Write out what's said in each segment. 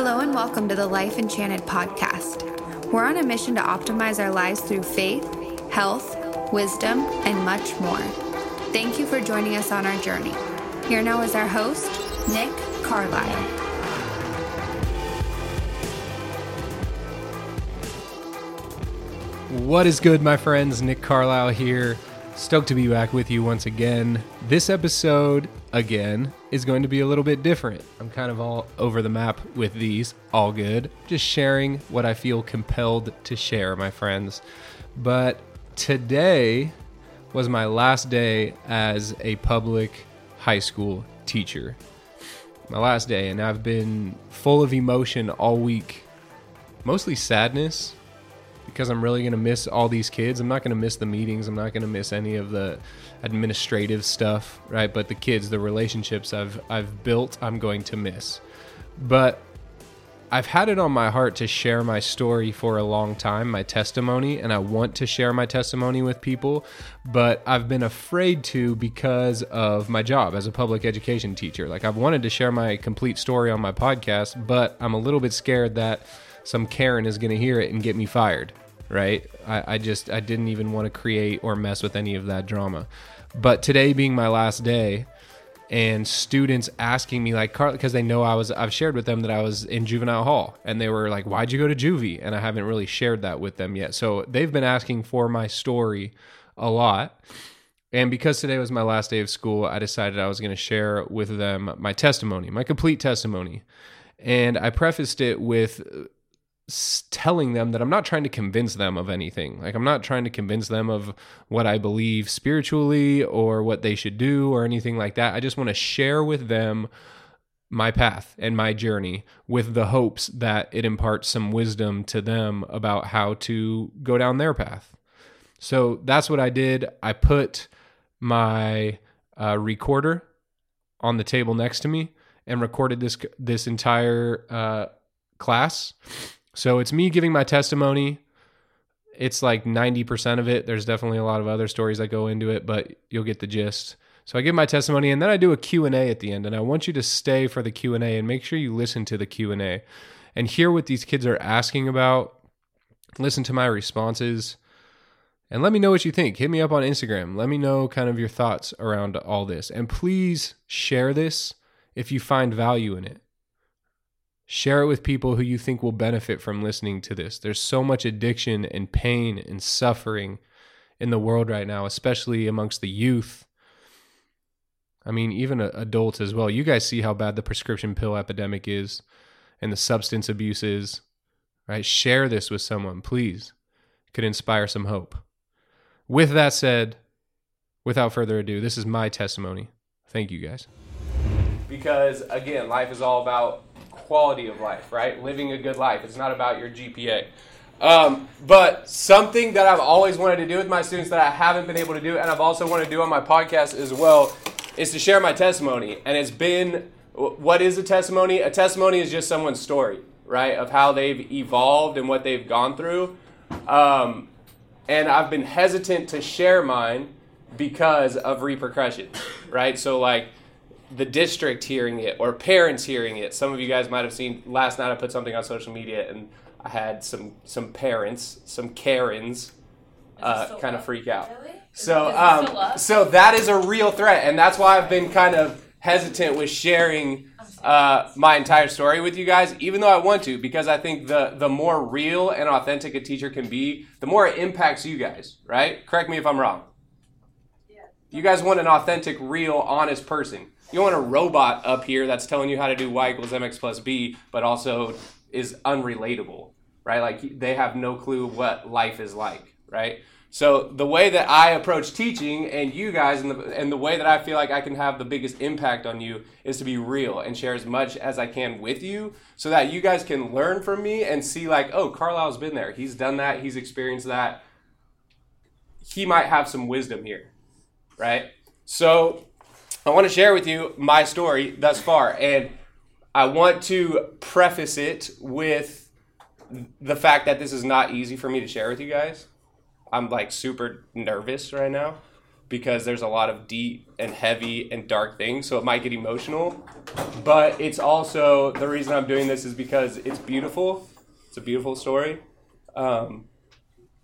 Hello and welcome to the Life Enchanted podcast. We're on a mission to optimize our lives through faith, health, wisdom, and much more. Thank you for joining us on our journey. Here now is our host, Nick Carlisle. What is good, my friends? Nick Carlisle here. Stoked to be back with you once again. This episode, again, is going to be a little bit different. I'm kind of all over the map with these, all good. Just sharing what I feel compelled to share, my friends. But today was my last day as a public high school teacher. My last day, and I've been full of emotion all week. Mostly sadness, because I'm really going to miss all these kids. I'm not going to miss the meetings. I'm not going to miss any of the administrative stuff, right? But the kids, the relationships I've I've built, I'm going to miss. But I've had it on my heart to share my story for a long time, my testimony, and I want to share my testimony with people, but I've been afraid to because of my job as a public education teacher. Like I've wanted to share my complete story on my podcast, but I'm a little bit scared that some Karen is going to hear it and get me fired, right? I, I just, I didn't even want to create or mess with any of that drama. But today being my last day, and students asking me like Carl because they know I was I've shared with them that I was in juvenile hall and they were like why'd you go to juvie and I haven't really shared that with them yet so they've been asking for my story a lot and because today was my last day of school I decided I was going to share with them my testimony my complete testimony and I prefaced it with telling them that I'm not trying to convince them of anything. Like I'm not trying to convince them of what I believe spiritually or what they should do or anything like that. I just want to share with them my path and my journey with the hopes that it imparts some wisdom to them about how to go down their path. So that's what I did. I put my uh, recorder on the table next to me and recorded this this entire uh, class so it's me giving my testimony. It's like 90% of it. There's definitely a lot of other stories that go into it, but you'll get the gist. So I give my testimony and then I do a Q&A at the end and I want you to stay for the Q&A and make sure you listen to the Q&A and hear what these kids are asking about. Listen to my responses and let me know what you think. Hit me up on Instagram. Let me know kind of your thoughts around all this. And please share this if you find value in it. Share it with people who you think will benefit from listening to this. There's so much addiction and pain and suffering in the world right now, especially amongst the youth. I mean, even adults as well. You guys see how bad the prescription pill epidemic is and the substance abuse is, right? Share this with someone, please. It could inspire some hope. With that said, without further ado, this is my testimony. Thank you guys. Because again, life is all about quality of life, right? Living a good life. It's not about your GPA. Um, but something that I've always wanted to do with my students that I haven't been able to do, and I've also wanted to do on my podcast as well, is to share my testimony. And it's been what is a testimony? A testimony is just someone's story, right? Of how they've evolved and what they've gone through. Um, and I've been hesitant to share mine because of repercussions, right? So, like, the district hearing it or parents hearing it. Some of you guys might have seen last night I put something on social media and I had some some parents, some Karens uh, kind of freak out. Really? So um, so that is a real threat and that's why I've been kind of hesitant with sharing uh, my entire story with you guys, even though I want to, because I think the the more real and authentic a teacher can be, the more it impacts you guys, right? Correct me if I'm wrong. You guys want an authentic, real, honest person. You want a robot up here that's telling you how to do y equals mx plus b, but also is unrelatable, right? Like they have no clue what life is like, right? So the way that I approach teaching and you guys and the, and the way that I feel like I can have the biggest impact on you is to be real and share as much as I can with you so that you guys can learn from me and see like, oh, Carlisle's been there. He's done that. He's experienced that. He might have some wisdom here, right? So I want to share with you my story thus far, and I want to preface it with the fact that this is not easy for me to share with you guys. I'm like super nervous right now. because there's a lot of deep and heavy and dark things, so it might get emotional. But it's also the reason I'm doing this is because it's beautiful. It's a beautiful story. Um,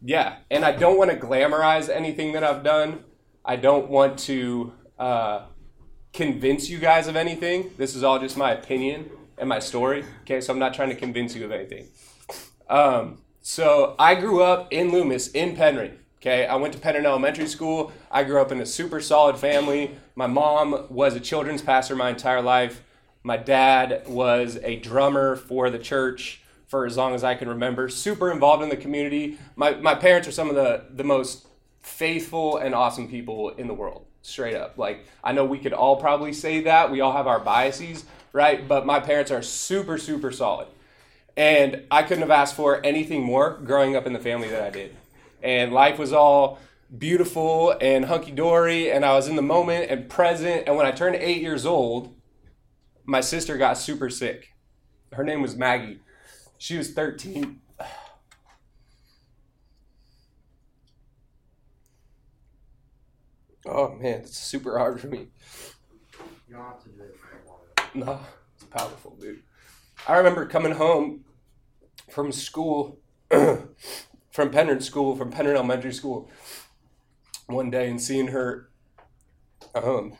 yeah, and I don't want to glamorize anything that I've done. I don't want to uh, convince you guys of anything. This is all just my opinion and my story. Okay, so I'm not trying to convince you of anything. Um, so I grew up in Loomis, in Penryn. Okay, I went to Penryn Elementary School. I grew up in a super solid family. My mom was a children's pastor my entire life. My dad was a drummer for the church for as long as I can remember. Super involved in the community. My, my parents are some of the, the most faithful and awesome people in the world, straight up. Like, I know we could all probably say that. We all have our biases, right? But my parents are super, super solid. And I couldn't have asked for anything more growing up in the family that I did and life was all beautiful and hunky dory, and I was in the moment and present. And when I turned eight years old, my sister got super sick. Her name was Maggie. She was 13. Oh man, it's super hard for me. You don't have to do it No, it's powerful, dude. I remember coming home from school from Penryn School, from Penryn Elementary School, one day and seeing her um,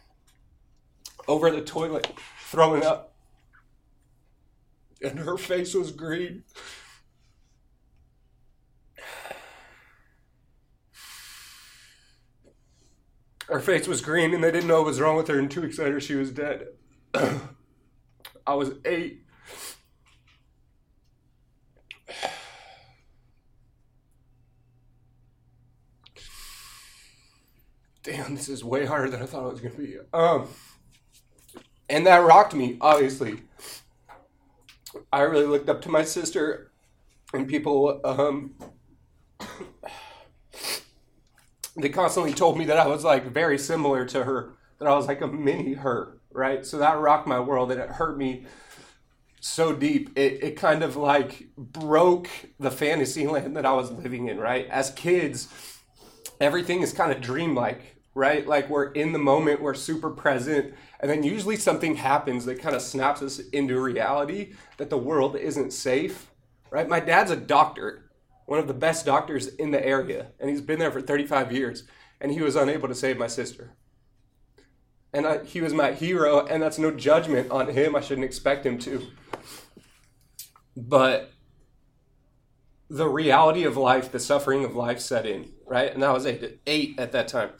over the toilet throwing up. And her face was green. Her face was green, and they didn't know what was wrong with her. And two weeks later, she was dead. I was eight. damn, this is way harder than I thought it was going to be. Um, and that rocked me, obviously. I really looked up to my sister, and people, um, they constantly told me that I was like very similar to her, that I was like a mini her, right? So that rocked my world, and it hurt me so deep. It, it kind of like broke the fantasy land that I was living in, right? As kids, everything is kind of dreamlike right? Like we're in the moment, we're super present, and then usually something happens that kind of snaps us into reality that the world isn't safe, right? My dad's a doctor, one of the best doctors in the area, and he's been there for 35 years, and he was unable to save my sister. And I, he was my hero, and that's no judgment on him. I shouldn't expect him to. But the reality of life, the suffering of life set in, right? And I was eight, eight at that time.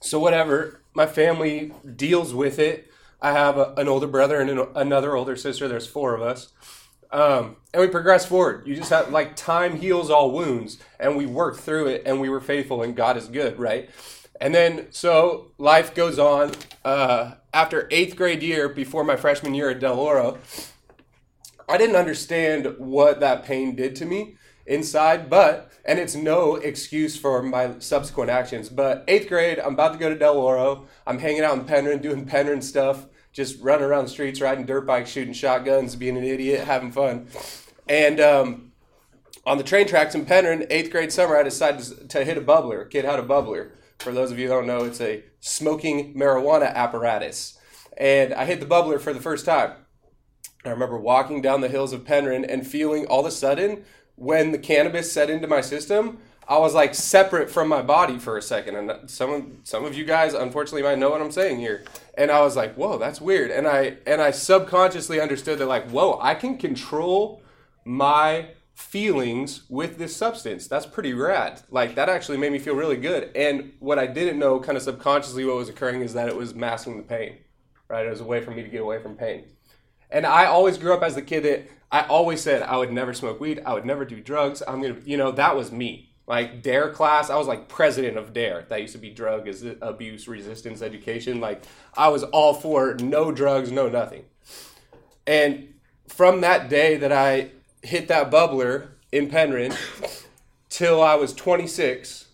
So whatever, my family deals with it. I have a, an older brother and an, another older sister. There's four of us. Um, and we progress forward. You just have like time heals all wounds, and we work through it, and we were faithful, and God is good, right? And then so life goes on. Uh, after eighth grade year, before my freshman year at Del Oro, I didn't understand what that pain did to me inside, but and it's no excuse for my subsequent actions. But eighth grade, I'm about to go to Del Oro. I'm hanging out in Penryn, doing Penryn stuff, just running around the streets, riding dirt bikes, shooting shotguns, being an idiot, having fun. And um, on the train tracks in Penryn, eighth grade summer, I decided to hit a bubbler. Kid had a bubbler. For those of you who don't know, it's a smoking marijuana apparatus. And I hit the bubbler for the first time. I remember walking down the hills of Penryn and feeling all of a sudden when the cannabis set into my system, I was like separate from my body for a second. And some some of you guys unfortunately might know what I'm saying here. And I was like, whoa, that's weird. And I and I subconsciously understood that like, whoa, I can control my feelings with this substance. That's pretty rad. Like that actually made me feel really good. And what I didn't know kind of subconsciously what was occurring is that it was masking the pain. Right? It was a way for me to get away from pain. And I always grew up as the kid that I always said I would never smoke weed. I would never do drugs. I'm gonna, you know, that was me. Like Dare class, I was like president of Dare. That used to be drug abuse resistance education. Like I was all for no drugs, no nothing. And from that day that I hit that bubbler in Penryn till I was 26,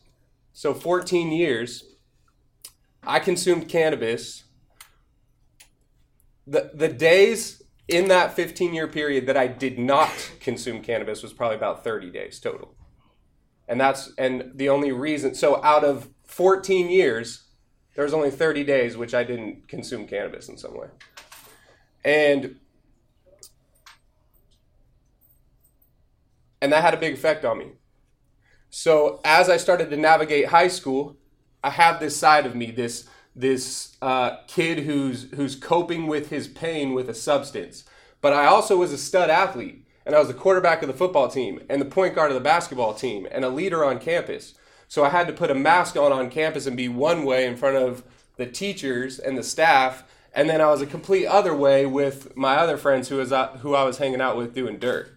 so 14 years, I consumed cannabis. The the days in that 15 year period that I did not consume cannabis was probably about 30 days total. And that's and the only reason so out of 14 years, there was only 30 days which I didn't consume cannabis in some way. And and that had a big effect on me. So as I started to navigate high school, I have this side of me, this this uh, kid who's who's coping with his pain with a substance. But I also was a stud athlete, and I was the quarterback of the football team, and the point guard of the basketball team, and a leader on campus. So I had to put a mask on on campus and be one way in front of the teachers and the staff, and then I was a complete other way with my other friends who was uh, who I was hanging out with doing dirt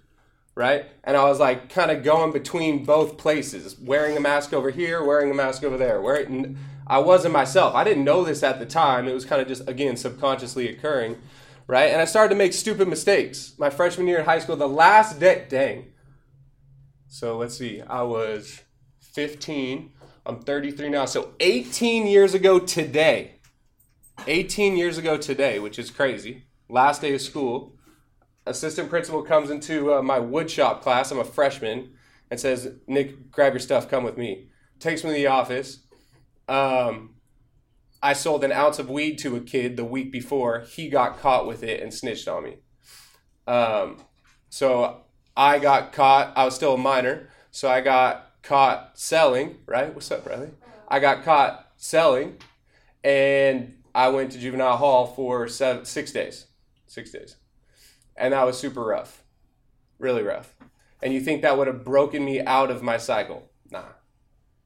right? And I was like kind of going between both places, wearing a mask over here, wearing a mask over there. Wearing, I wasn't myself. I didn't know this at the time. It was kind of just again subconsciously occurring, right? And I started to make stupid mistakes. My freshman year in high school, the last day, dang. So let's see. I was 15. I'm 33 now. So 18 years ago today. 18 years ago today, which is crazy. Last day of school assistant principal comes into uh, my woodshop class. I'm a freshman and says, "Nick, grab your stuff. Come with me." Takes me to the office. Um, I sold an ounce of weed to a kid the week before. He got caught with it and snitched on me. Um, so I got caught. I was still a minor, so I got caught selling. Right? What's up, brother? I got caught selling, and I went to juvenile hall for seven, six days. Six days and that was super rough, really rough. And you think that would have broken me out of my cycle? Nah,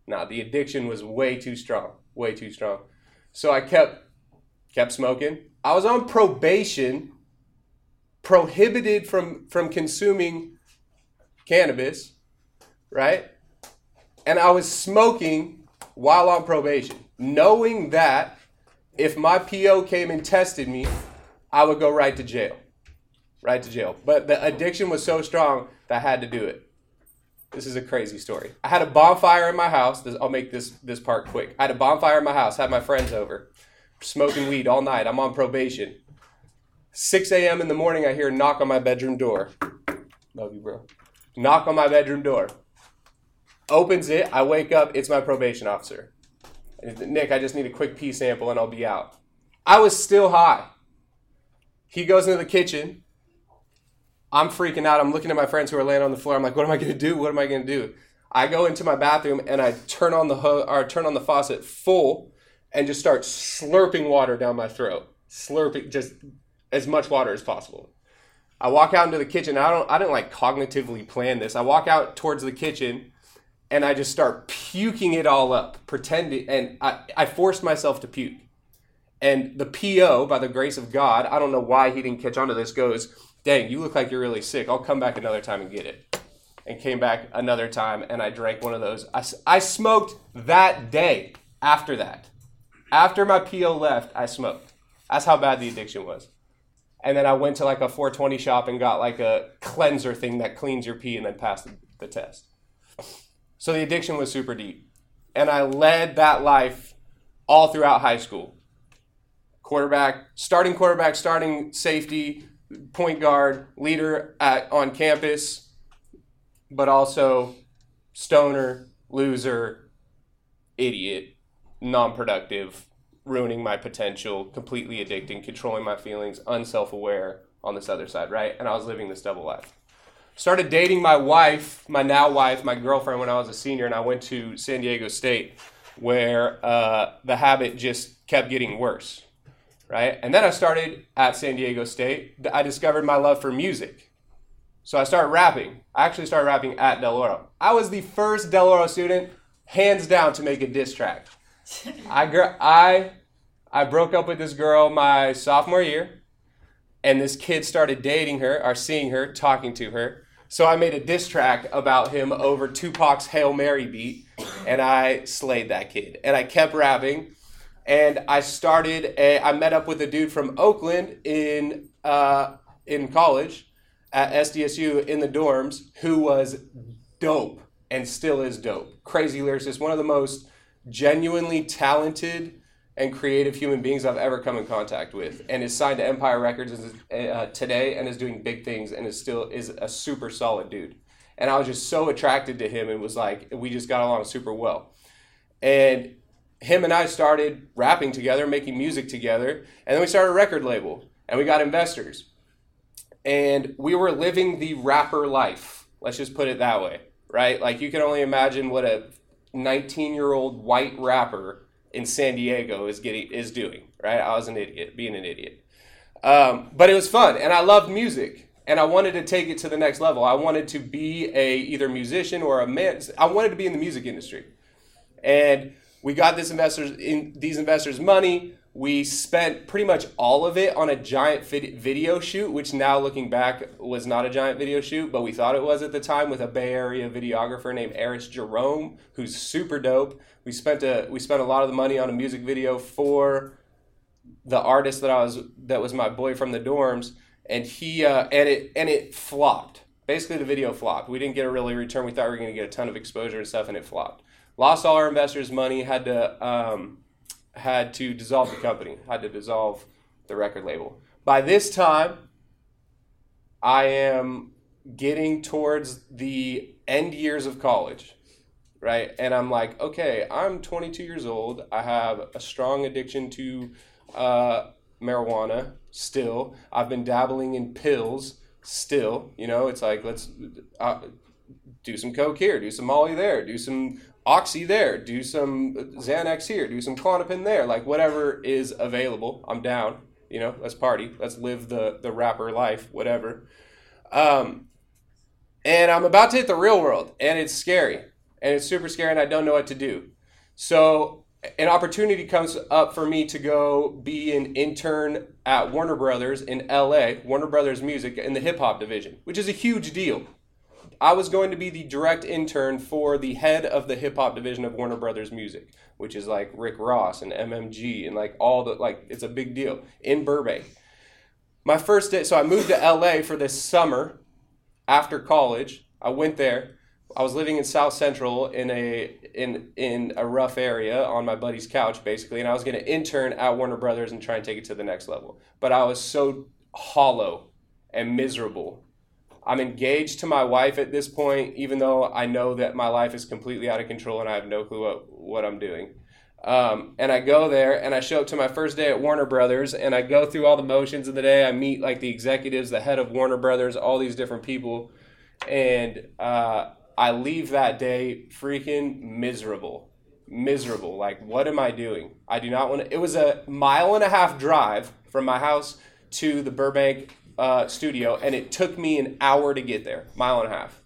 nah. The addiction was way too strong, way too strong. So I kept kept smoking. I was on probation, prohibited from from consuming cannabis, right? And I was smoking while on probation, knowing that if my PO came and tested me, I would go right to jail right to jail. But the addiction was so strong that I had to do it. This is a crazy story. I had a bonfire in my house. This, I'll make this this part quick. I had a bonfire in my house. Had my friends over, smoking weed all night. I'm on probation. 6 a.m. in the morning, I hear a knock on my bedroom door. Love you, bro. Knock on my bedroom door. Opens it. I wake up. It's my probation officer. Nick, I just need a quick pee sample and I'll be out. I was still high. He goes into the kitchen, I'm freaking out. I'm looking at my friends who are laying on the floor. I'm like, what am I going to do? What am I going to do? I go into my bathroom and I turn on the ho- or turn on the faucet full and just start slurping water down my throat. Slurping just as much water as possible. I walk out into the kitchen. I don't I didn't like cognitively plan this. I walk out towards the kitchen and I just start puking it all up, pretending and I, I forced myself to puke. And the PO, by the grace of God, I don't know why he didn't catch on to this, goes, dang, you look like you're really sick. I'll come back another time and get it. And came back another time and I drank one of those. I, I smoked that day after that. After my PO left, I smoked. That's how bad the addiction was. And then I went to like a 420 shop and got like a cleanser thing that cleans your pee and then passed the, the test. So the addiction was super deep. And I led that life all throughout high school. Quarterback, starting quarterback, starting safety, point guard, leader at on campus, but also stoner, loser, idiot, non-productive, ruining my potential, completely addicting, controlling my feelings, unself-aware on this other side, right? And I was living this double life. Started dating my wife, my now wife, my girlfriend when I was a senior, and I went to San Diego State, where uh, the habit just kept getting worse right? And then I started at San Diego State. I discovered my love for music. So I started rapping. I actually started rapping at Del Oro. I was the first Del Oro student, hands down, to make a diss track. I, I, I broke up with this girl my sophomore year, and this kid started dating her, or seeing her, talking to her. So I made a diss track about him over Tupac's Hail Mary beat, and I slayed that kid. And I kept rapping and I started. A, I met up with a dude from Oakland in uh, in college at SDSU in the dorms who was dope and still is dope. Crazy lyricist, one of the most genuinely talented and creative human beings I've ever come in contact with, and is signed to Empire Records uh, today and is doing big things and is still is a super solid dude. And I was just so attracted to him and was like, we just got along super well. And him and I started rapping together, making music together, and then we started a record label and we got investors. And we were living the rapper life. Let's just put it that way, right? Like you can only imagine what a 19-year-old white rapper in San Diego is getting is doing, right? I was an idiot, being an idiot. Um, but it was fun, and I loved music, and I wanted to take it to the next level. I wanted to be a either musician or a man. I wanted to be in the music industry, and we got this investors in these investors money. We spent pretty much all of it on a giant video shoot, which now looking back was not a giant video shoot, but we thought it was at the time with a Bay Area videographer named Eris Jerome, who's super dope. We spent a we spent a lot of the money on a music video for the artist that I was that was my boy from the dorms, and he uh, and it and it flopped. Basically, the video flopped. We didn't get a really return. We thought we were going to get a ton of exposure and stuff, and it flopped lost all our investors' money, had to um, had to dissolve the company, had to dissolve the record label. By this time, I am getting towards the end years of college, right? And I'm like, okay, I'm 22 years old. I have a strong addiction to uh, marijuana still. I've been dabbling in pills still. You know, it's like let's uh, do some coke here, do some Molly there, do some Oxy there, do some Xanax here, do some Klonopin there, like whatever is available. I'm down. You know, let's party, let's live the the rapper life, whatever. Um, and I'm about to hit the real world, and it's scary, and it's super scary, and I don't know what to do. So an opportunity comes up for me to go be an intern at Warner Brothers in LA, Warner Brothers Music in the hip hop division, which is a huge deal. I was going to be the direct intern for the head of the hip hop division of Warner Brothers Music, which is like Rick Ross and MMG and like all the like it's a big deal in Burbank. My first day, so I moved to LA for this summer after college. I went there. I was living in South Central in a in in a rough area on my buddy's couch basically, and I was going to intern at Warner Brothers and try and take it to the next level. But I was so hollow and miserable I'm engaged to my wife at this point, even though I know that my life is completely out of control and I have no clue what, what I'm doing. Um, and I go there and I show up to my first day at Warner Brothers and I go through all the motions of the day. I meet like the executives, the head of Warner Brothers, all these different people. And uh, I leave that day freaking miserable. Miserable. Like, what am I doing? I do not want to. It was a mile and a half drive from my house to the Burbank uh, studio, and it took me an hour to get there, mile and a half.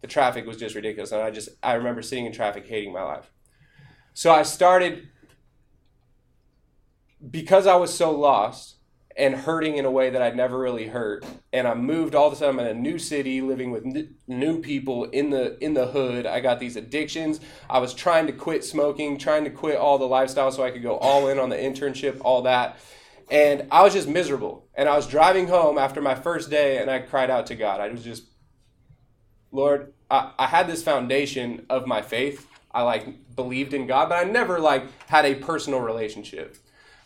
The traffic was just ridiculous, and I just I remember sitting in traffic, hating my life. So I started because I was so lost and hurting in a way that I'd never really hurt, and I moved all of a sudden. I'm in a new city, living with new people in the in the hood. I got these addictions. I was trying to quit smoking, trying to quit all the lifestyle so I could go all in on the internship, all that and I was just miserable. And I was driving home after my first day and I cried out to God. I was just, Lord, I, I had this foundation of my faith. I like believed in God, but I never like had a personal relationship.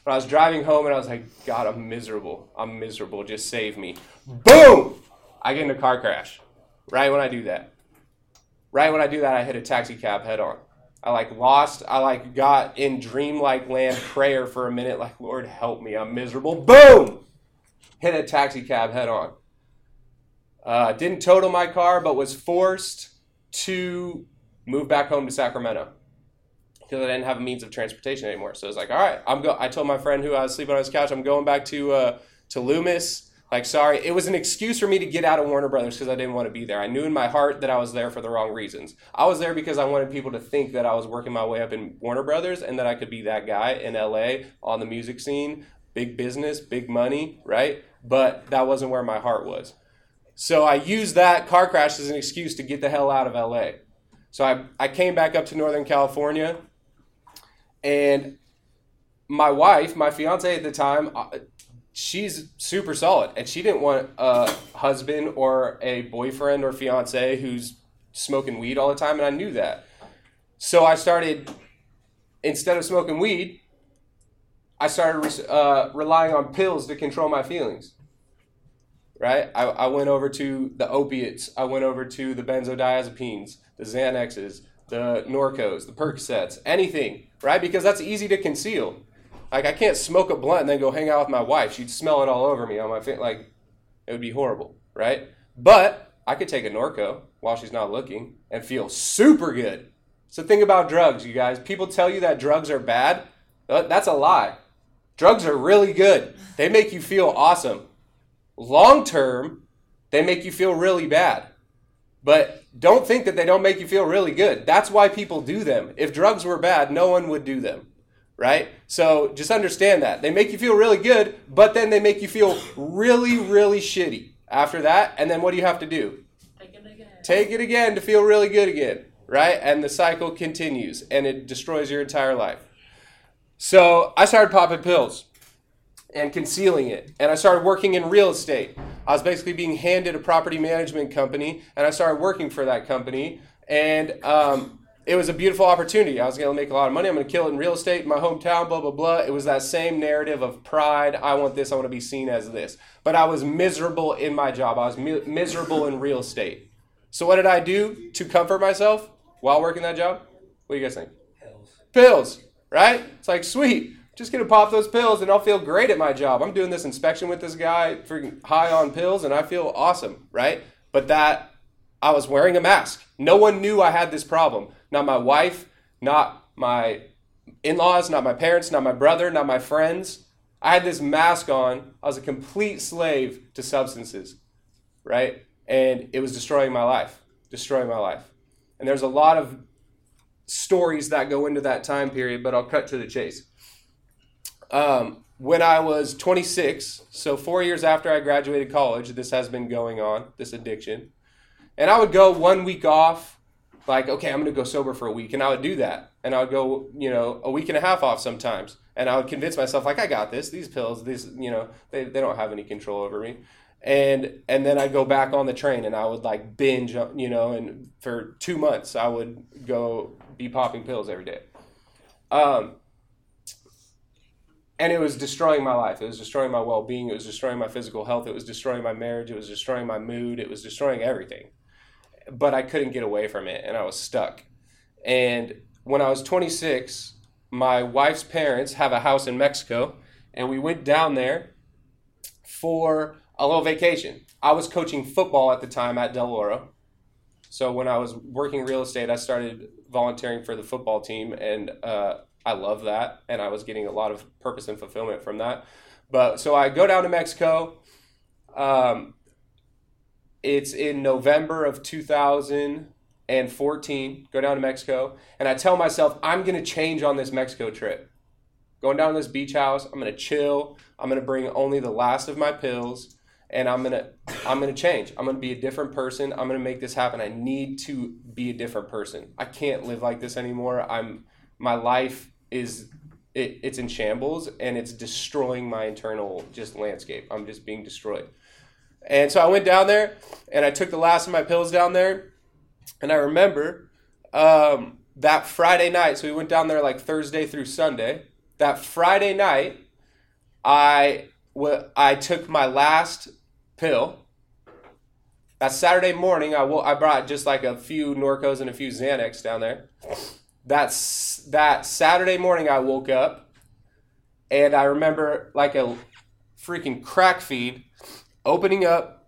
But I was driving home and I was like, God, I'm miserable. I'm miserable. Just save me. Boom! I get in a car crash. Right when I do that. Right when I do that, I hit a taxi cab head on. I like lost. I like got in dreamlike land prayer for a minute, like, Lord, help me. I'm miserable. Boom! Hit a taxi cab head on. Uh, didn't total my car, but was forced to move back home to Sacramento because I didn't have a means of transportation anymore. So I was like, all right, I'm go. I told my friend who I was sleeping on his couch, I'm going back to uh, to Loomis like, sorry, it was an excuse for me to get out of Warner Brothers because I didn't want to be there. I knew in my heart that I was there for the wrong reasons. I was there because I wanted people to think that I was working my way up in Warner Brothers and that I could be that guy in LA on the music scene, big business, big money, right? But that wasn't where my heart was. So I used that car crash as an excuse to get the hell out of LA. So I, I came back up to Northern California and my wife, my fiance at the time, uh, she's super solid and she didn't want a husband or a boyfriend or fiance who's smoking weed all the time and i knew that so i started instead of smoking weed i started uh, relying on pills to control my feelings right I, I went over to the opiates i went over to the benzodiazepines the xanaxes the Norcos, the Percocets, anything, right? Because that's easy to conceal. Like I can't smoke a blunt and then go hang out with my wife. She'd smell it all over me on my face. Like it would be horrible, right? But I could take a Norco while she's not looking and feel super good. So think about drugs, you guys. People tell you that drugs are bad. That's a lie. Drugs are really good. They make you feel awesome. Long term, they make you feel really bad. But don't think that they don't make you feel really good. That's why people do them. If drugs were bad, no one would do them. Right? So just understand that. They make you feel really good, but then they make you feel really, really shitty after that. And then what do you have to do? Take it again. Take it again to feel really good again. Right? And the cycle continues and it destroys your entire life. So I started popping pills and concealing it. And I started working in real estate. I was basically being handed a property management company, and I started working for that company. And um, it was a beautiful opportunity. I was going to make a lot of money. I'm going to kill it in real estate in my hometown, blah, blah, blah. It was that same narrative of pride. I want this. I want to be seen as this. But I was miserable in my job. I was mi- miserable in real estate. So what did I do to comfort myself while working that job? What do you guys think? Pills. Pills, right? It's like, sweet just gonna pop those pills and I'll feel great at my job. I'm doing this inspection with this guy, freaking high on pills, and I feel awesome, right? But that I was wearing a mask. No one knew I had this problem. Not my wife, not my in-laws, not my parents, not my brother, not my friends. I had this mask on. I was a complete slave to substances, right? And it was destroying my life, destroying my life. And there's a lot of stories that go into that time period, but I'll cut to the chase. Um, when I was 26, so four years after I graduated college, this has been going on, this addiction. And I would go one week off, like, okay, I'm going to go sober for a week. And I would do that. And I would go, you know, a week and a half off sometimes. And I would convince myself, like, I got this. These pills, these, you know, they, they don't have any control over me. And and then I'd go back on the train and I would like binge, you know, and for two months I would go be popping pills every day. Um, and it was destroying my life. It was destroying my well being. It was destroying my physical health. It was destroying my marriage. It was destroying my mood. It was destroying everything. But I couldn't get away from it, and I was stuck. And when I was 26, my wife's parents have a house in Mexico, and we went down there for a little vacation. I was coaching football at the time at Del Oro. So when I was working real estate, I started volunteering for the football team, and uh, I love that, and I was getting a lot of purpose and fulfillment from that. But so I go down to Mexico. Um, it's in November of 2014. Go down to Mexico, and I tell myself I'm going to change on this Mexico trip. Going down to this beach house, I'm going to chill. I'm going to bring only the last of my pills and I'm gonna I'm gonna change. I'm gonna be a different person. I'm gonna make this happen. I need to be a different person. I can't live like this anymore. I'm my life is it, it's in shambles and it's destroying my internal just landscape. I'm just being destroyed. And so I went down there and I took the last of my pills down there. And I remember um, that Friday night, so we went down there like Thursday through Sunday. That Friday night, I, w- I took my last pill. That Saturday morning, I, w- I brought just like a few Norcos and a few Xanax down there that's that Saturday morning I woke up and I remember like a freaking crack feed opening up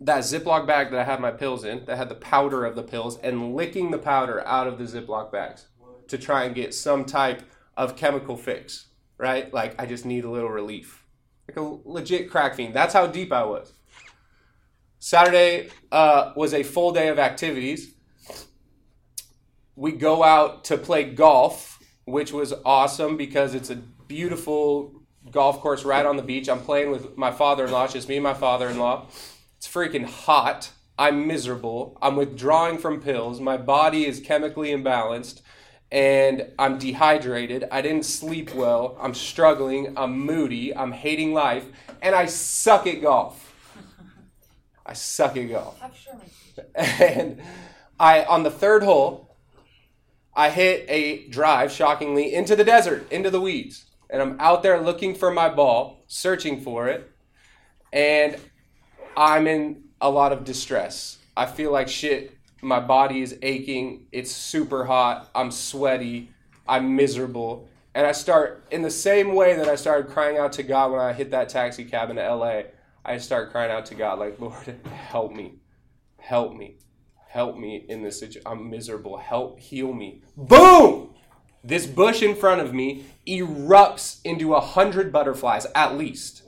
that Ziploc bag that I had my pills in that had the powder of the pills and licking the powder out of the Ziploc bags to try and get some type of chemical fix, right? Like I just need a little relief. Like a legit crack fiend. That's how deep I was. Saturday uh, was a full day of activities we go out to play golf, which was awesome because it's a beautiful golf course right on the beach. I'm playing with my father in law, just me and my father in law. It's freaking hot. I'm miserable. I'm withdrawing from pills. My body is chemically imbalanced and I'm dehydrated. I didn't sleep well. I'm struggling. I'm moody. I'm hating life. And I suck at golf. I suck at golf. And I on the third hole, I hit a drive, shockingly, into the desert, into the weeds. And I'm out there looking for my ball, searching for it. And I'm in a lot of distress. I feel like shit. my body is aching. It's super hot. I'm sweaty. I'm miserable. And I start, in the same way that I started crying out to God when I hit that taxi cab in LA, I start crying out to God, like, Lord, help me. Help me. Help me in this situation. I'm miserable. Help heal me. Boom! This bush in front of me erupts into a hundred butterflies, at least.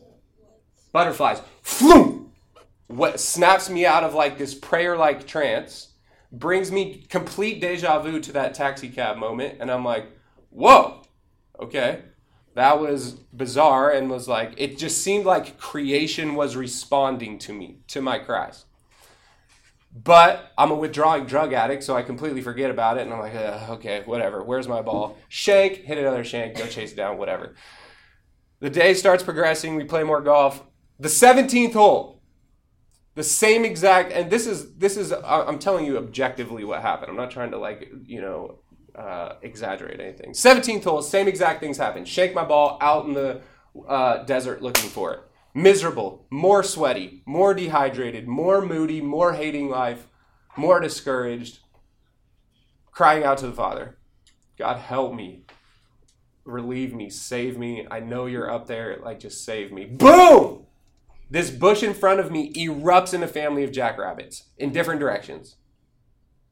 Butterflies. Floom! What snaps me out of like this prayer like trance, brings me complete deja vu to that taxi cab moment, and I'm like, whoa, okay. That was bizarre and was like, it just seemed like creation was responding to me, to my cries. But I'm a withdrawing drug addict, so I completely forget about it, and I'm like, uh, okay, whatever. Where's my ball? Shank, hit another shank, go chase it down, whatever. The day starts progressing. We play more golf. The 17th hole, the same exact, and this is this is I'm telling you objectively what happened. I'm not trying to like you know uh, exaggerate anything. 17th hole, same exact things happen. Shank my ball out in the uh, desert looking for it miserable, more sweaty, more dehydrated, more moody, more hating life, more discouraged, crying out to the Father God, help me, relieve me, save me. I know you're up there. Like, just save me. Boom! This bush in front of me erupts in a family of jackrabbits in different directions.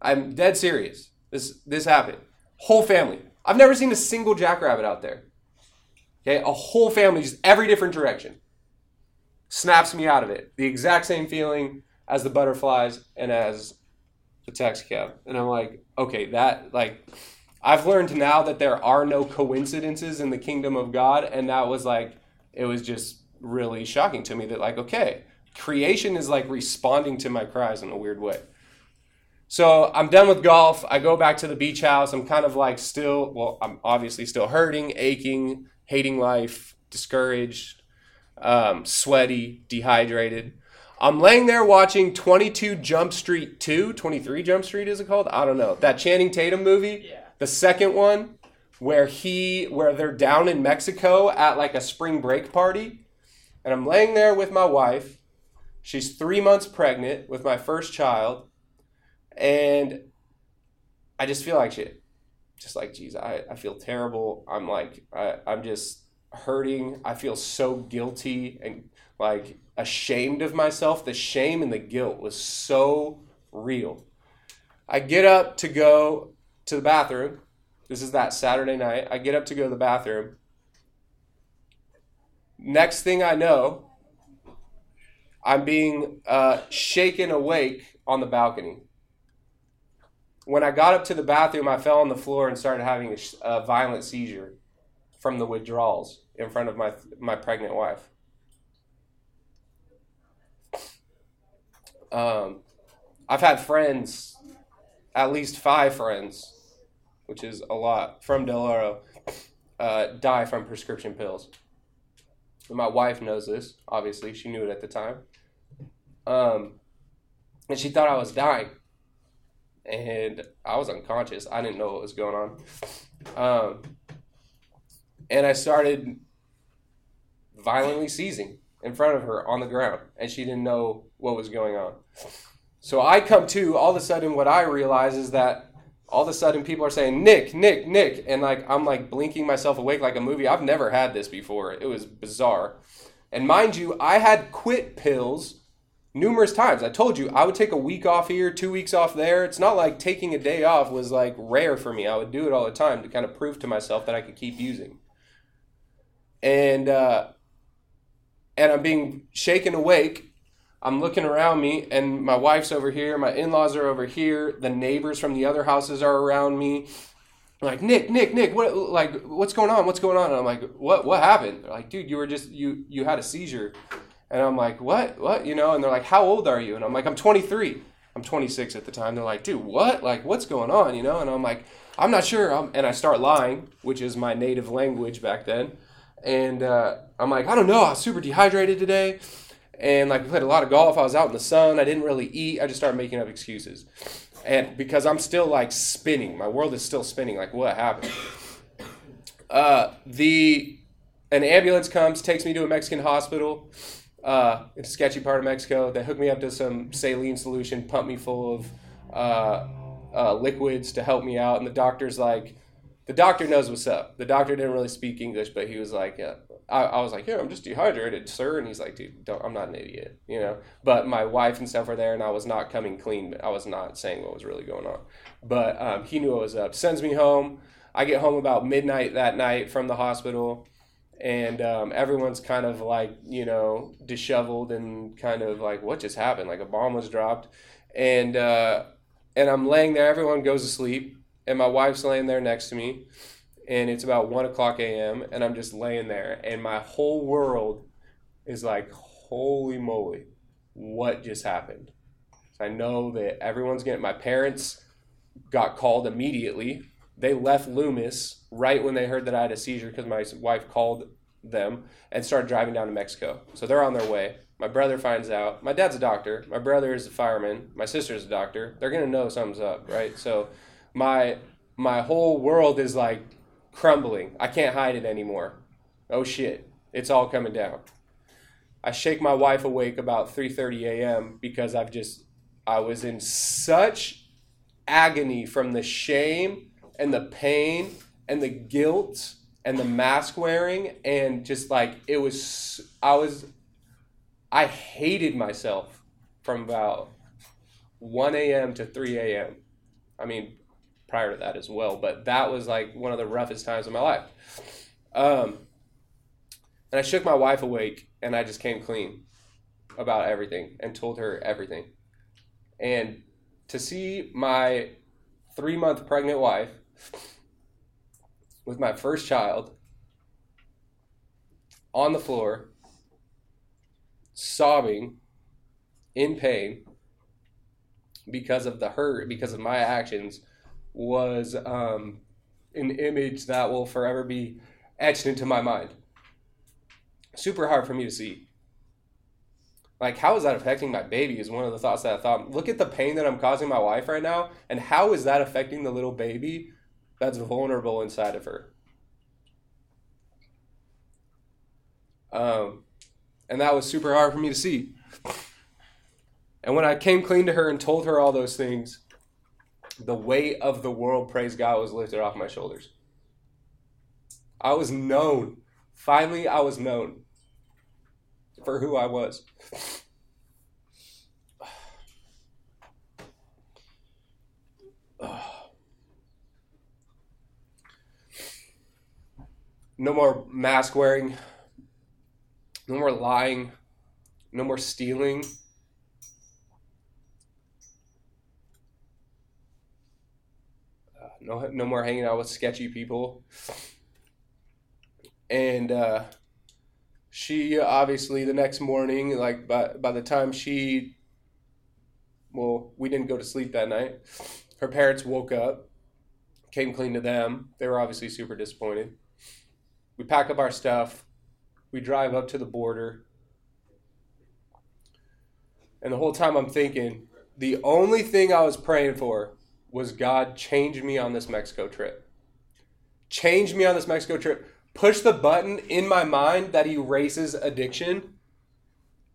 I'm dead serious. This this happened. Whole family. I've never seen a single jackrabbit out there. Okay, a whole family, just every different direction snaps me out of it. The exact same feeling as the butterflies and as the taxi cab. And I'm like, okay, that like I've learned now that there are no coincidences in the kingdom of God, and that was like it was just really shocking to me that like okay, creation is like responding to my cries in a weird way. So I'm done with golf. I go back to the beach house. I'm kind of like still, well, I'm obviously still hurting, aching, hating life, discouraged, um, sweaty, dehydrated. I'm laying there watching 22 Jump Street 2, 23 Jump Street is it called? I don't know. That Channing Tatum movie. Yeah. The second one where he where they're down in Mexico at like a spring break party. And I'm laying there with my wife. She's 3 months pregnant with my first child. And I just feel like shit. Just like, geez, I, I feel terrible. I'm like, I, I'm just hurting. I feel so guilty and like ashamed of myself. The shame and the guilt was so real. I get up to go to the bathroom. This is that Saturday night. I get up to go to the bathroom. Next thing I know, I'm being uh, shaken awake on the balcony. When I got up to the bathroom, I fell on the floor and started having a, a violent seizure from the withdrawals in front of my my pregnant wife. Um, I've had friends, at least five friends, which is a lot from Del Oro, uh, die from prescription pills. And my wife knows this. Obviously, she knew it at the time. Um, and she thought I was dying, and I was unconscious. I didn't know what was going on. Um, and I started violently seizing in front of her on the ground, and she didn't know what was going on. So I come to, all of a sudden, what I realize is that all of a sudden people are saying, Nick, Nick, Nick. And like, I'm like blinking myself awake like a movie. I've never had this before. It was bizarre. And mind you, I had quit pills numerous times. I told you I would take a week off here, two weeks off there. It's not like taking a day off was like rare for me. I would do it all the time to kind of prove to myself that I could keep using. And, uh, and I'm being shaken awake. I'm looking around me, and my wife's over here, my in laws are over here, the neighbors from the other houses are around me. I'm like Nick, Nick, Nick, what like what's going on? What's going on? And I'm like, what what happened? They're like, dude, you were just you you had a seizure. And I'm like, what? What? You know? And they're like, how old are you? And I'm like, I'm 23. I'm 26 at the time. They're like, dude, what? Like, what's going on? You know? And I'm like, I'm not sure. I'm, and I start lying, which is my native language back then. And uh, I'm like, I don't know. I was super dehydrated today. And like, we played a lot of golf. I was out in the sun. I didn't really eat. I just started making up excuses. And because I'm still like spinning, my world is still spinning. Like, what happened? Uh, the an ambulance comes, takes me to a Mexican hospital. Uh, it's a sketchy part of Mexico. They hook me up to some saline solution, pump me full of uh, uh, liquids to help me out. And the doctor's like, the doctor knows what's up. The doctor didn't really speak English, but he was like, yeah. I, I was like, yeah, I'm just dehydrated, sir. And he's like, dude, I'm not an idiot, you know. But my wife and stuff were there, and I was not coming clean. I was not saying what was really going on. But um, he knew what was up. Sends me home. I get home about midnight that night from the hospital and um, everyone's kind of like you know disheveled and kind of like what just happened like a bomb was dropped and uh, and i'm laying there everyone goes to sleep and my wife's laying there next to me and it's about 1 o'clock am and i'm just laying there and my whole world is like holy moly what just happened i know that everyone's getting my parents got called immediately they left Loomis right when they heard that I had a seizure because my wife called them and started driving down to Mexico. So they're on their way. My brother finds out. My dad's a doctor. My brother is a fireman. My sister's a doctor. They're gonna know something's up, right? So my my whole world is like crumbling. I can't hide it anymore. Oh shit, it's all coming down. I shake my wife awake about 3:30 a.m. because I've just I was in such agony from the shame and the pain and the guilt and the mask wearing and just like it was I was I hated myself from about 1 a.m. to 3 a.m. I mean, prior to that as well, but that was like one of the roughest times of my life. Um, and I shook my wife awake and I just came clean about everything and told her everything. And to see my three month pregnant wife with my first child on the floor, sobbing in pain because of the hurt, because of my actions, was um, an image that will forever be etched into my mind. Super hard for me to see. Like, how is that affecting my baby? Is one of the thoughts that I thought. Look at the pain that I'm causing my wife right now, and how is that affecting the little baby that's vulnerable inside of her. Um, and that was super hard for me to see. And when I came clean to her and told her all those things, the weight of the world, praise God, was lifted off my shoulders. I was known. Finally, I was known for who I was. no more mask wearing, no more lying, no more stealing. Uh, no, no more hanging out with sketchy people. And uh, she obviously the next morning, like by by the time she, well, we didn't go to sleep that night. Her parents woke up, came clean to them. They were obviously super disappointed we pack up our stuff, we drive up to the border. And the whole time I'm thinking, the only thing I was praying for was God change me on this Mexico trip. Change me on this Mexico trip. Push the button in my mind that erases addiction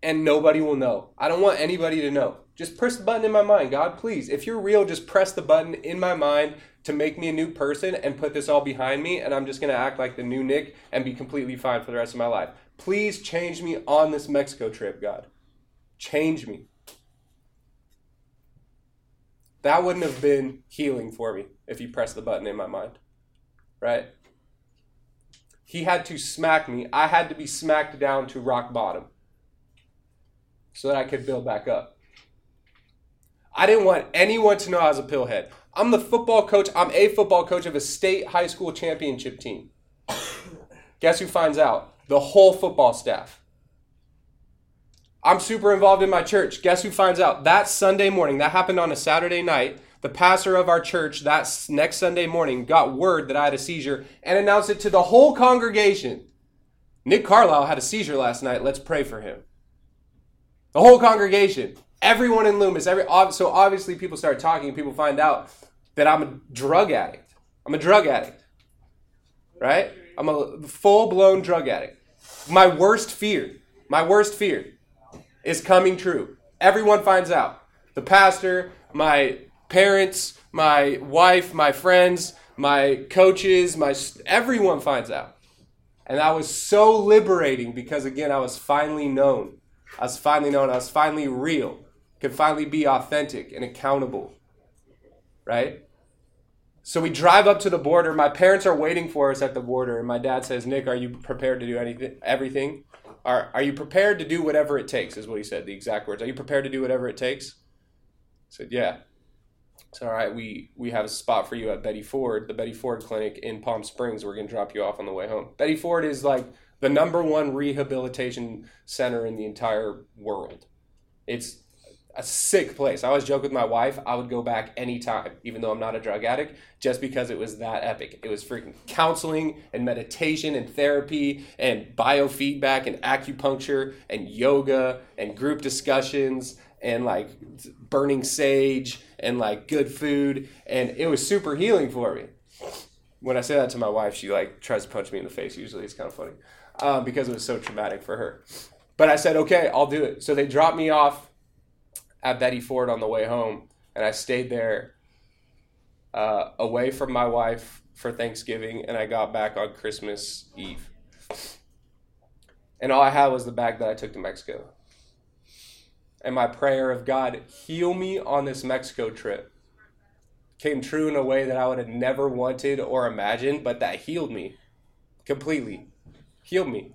and nobody will know. I don't want anybody to know. Just press the button in my mind. God, please, if you're real, just press the button in my mind to make me a new person and put this all behind me, and I'm just going to act like the new Nick and be completely fine for the rest of my life. Please change me on this Mexico trip, God. Change me. That wouldn't have been healing for me if you pressed the button in my mind, right? He had to smack me. I had to be smacked down to rock bottom so that I could build back up. I didn't want anyone to know I was a pillhead. I'm the football coach. I'm a football coach of a state high school championship team. Guess who finds out? The whole football staff. I'm super involved in my church. Guess who finds out? That Sunday morning, that happened on a Saturday night. The pastor of our church that next Sunday morning got word that I had a seizure and announced it to the whole congregation. Nick Carlisle had a seizure last night. Let's pray for him. The whole congregation. Everyone in Loomis, every so obviously people start talking. People find out that I'm a drug addict. I'm a drug addict, right? I'm a full blown drug addict. My worst fear, my worst fear, is coming true. Everyone finds out. The pastor, my parents, my wife, my friends, my coaches, my everyone finds out. And that was so liberating because again, I was finally known. I was finally known. I was finally real. Could finally be authentic and accountable. Right? So we drive up to the border. My parents are waiting for us at the border, and my dad says, "Nick, are you prepared to do anything, everything? Are Are you prepared to do whatever it takes?" Is what he said. The exact words. Are you prepared to do whatever it takes? I said, "Yeah." So all right, we we have a spot for you at Betty Ford, the Betty Ford Clinic in Palm Springs. We're gonna drop you off on the way home. Betty Ford is like the number one rehabilitation center in the entire world. It's a sick place. I always joke with my wife, I would go back anytime, even though I'm not a drug addict, just because it was that epic. It was freaking counseling and meditation and therapy and biofeedback and acupuncture and yoga and group discussions and like burning sage and like good food. And it was super healing for me. When I say that to my wife, she like tries to punch me in the face. Usually it's kind of funny um, because it was so traumatic for her. But I said, okay, I'll do it. So they dropped me off at Betty Ford on the way home, and I stayed there uh, away from my wife for Thanksgiving, and I got back on Christmas Eve. And all I had was the bag that I took to Mexico. And my prayer of God, heal me on this Mexico trip, came true in a way that I would have never wanted or imagined, but that healed me completely. Healed me.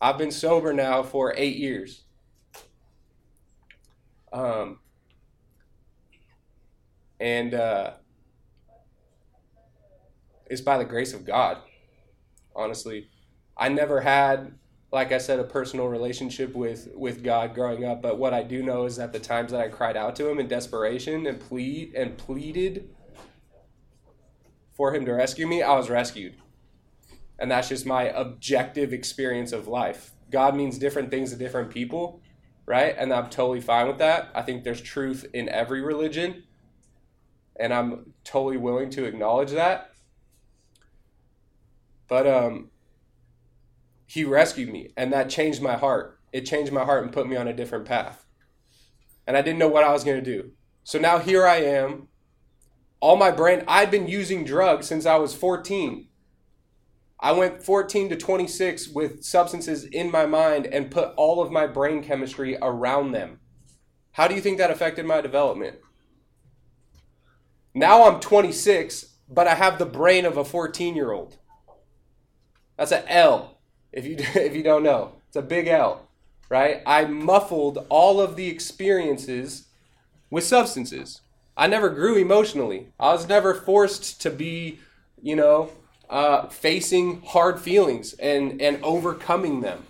I've been sober now for eight years. Um, and uh, it's by the grace of God, honestly. I never had, like I said, a personal relationship with, with God growing up, but what I do know is that the times that I cried out to Him in desperation and plead and pleaded for Him to rescue me, I was rescued. And that's just my objective experience of life. God means different things to different people right? And I'm totally fine with that. I think there's truth in every religion, and I'm totally willing to acknowledge that. But um, he rescued me, and that changed my heart. It changed my heart and put me on a different path. And I didn't know what I was going to do. So now here I am. All my brain, I'd been using drugs since I was 14. I went 14 to 26 with substances in my mind and put all of my brain chemistry around them. How do you think that affected my development? Now I'm 26, but I have the brain of a 14 year old. That's an L, if you, if you don't know. It's a big L, right? I muffled all of the experiences with substances. I never grew emotionally. I was never forced to be, you know, uh, facing hard feelings and, and overcoming them.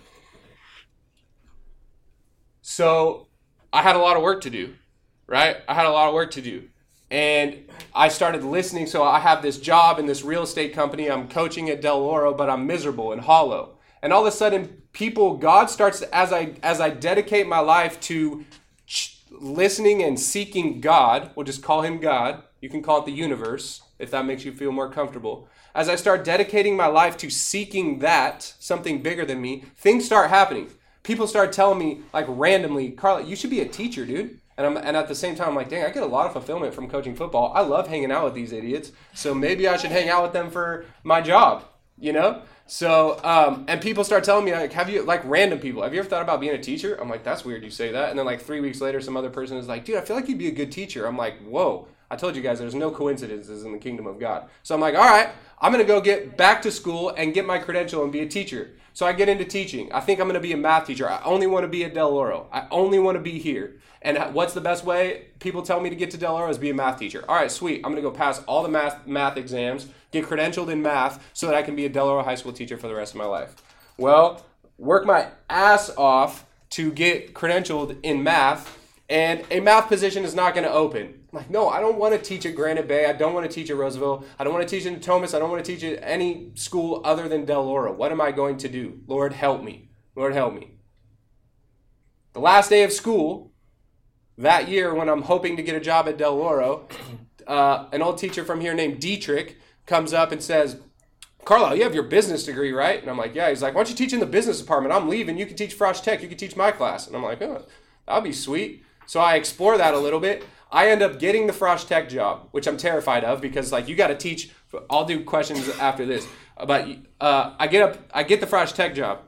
So I had a lot of work to do, right? I had a lot of work to do. And I started listening. So I have this job in this real estate company. I'm coaching at Del Oro, but I'm miserable and hollow. And all of a sudden, people, God starts as I as I dedicate my life to listening and seeking God. We'll just call him God. You can call it the universe if that makes you feel more comfortable as I start dedicating my life to seeking that, something bigger than me, things start happening. People start telling me, like randomly, Carla, you should be a teacher, dude. And, I'm, and at the same time, I'm like, dang, I get a lot of fulfillment from coaching football. I love hanging out with these idiots. So maybe I should hang out with them for my job, you know? So, um, and people start telling me, like, have you, like, random people, have you ever thought about being a teacher? I'm like, that's weird you say that. And then, like, three weeks later, some other person is like, dude, I feel like you'd be a good teacher. I'm like, whoa, I told you guys there's no coincidences in the kingdom of God. So I'm like, all right, I'm going to go get back to school and get my credential and be a teacher. So I get into teaching. I think I'm going to be a math teacher. I only want to be at Del Oro. I only want to be here. And what's the best way? People tell me to get to Del Oro is be a math teacher. All right, sweet. I'm going to go pass all the math math exams, get credentialed in math so that I can be a Del Oro high school teacher for the rest of my life. Well, work my ass off to get credentialed in math, and a math position is not going to open like, no, I don't want to teach at Granite Bay. I don't want to teach at Roosevelt. I don't want to teach at Thomas. I don't want to teach at any school other than Del Oro. What am I going to do? Lord, help me. Lord, help me. The last day of school that year, when I'm hoping to get a job at Del Oro, uh, an old teacher from here named Dietrich comes up and says, Carlisle, you have your business degree, right? And I'm like, yeah. He's like, why don't you teach in the business department? I'm leaving. You can teach Frosh Tech. You can teach my class. And I'm like, oh, that'll be sweet. So I explore that a little bit. I end up getting the Frosh Tech job, which I'm terrified of because like you got to teach. I'll do questions after this, but uh, I get up, I get the Frosh Tech job,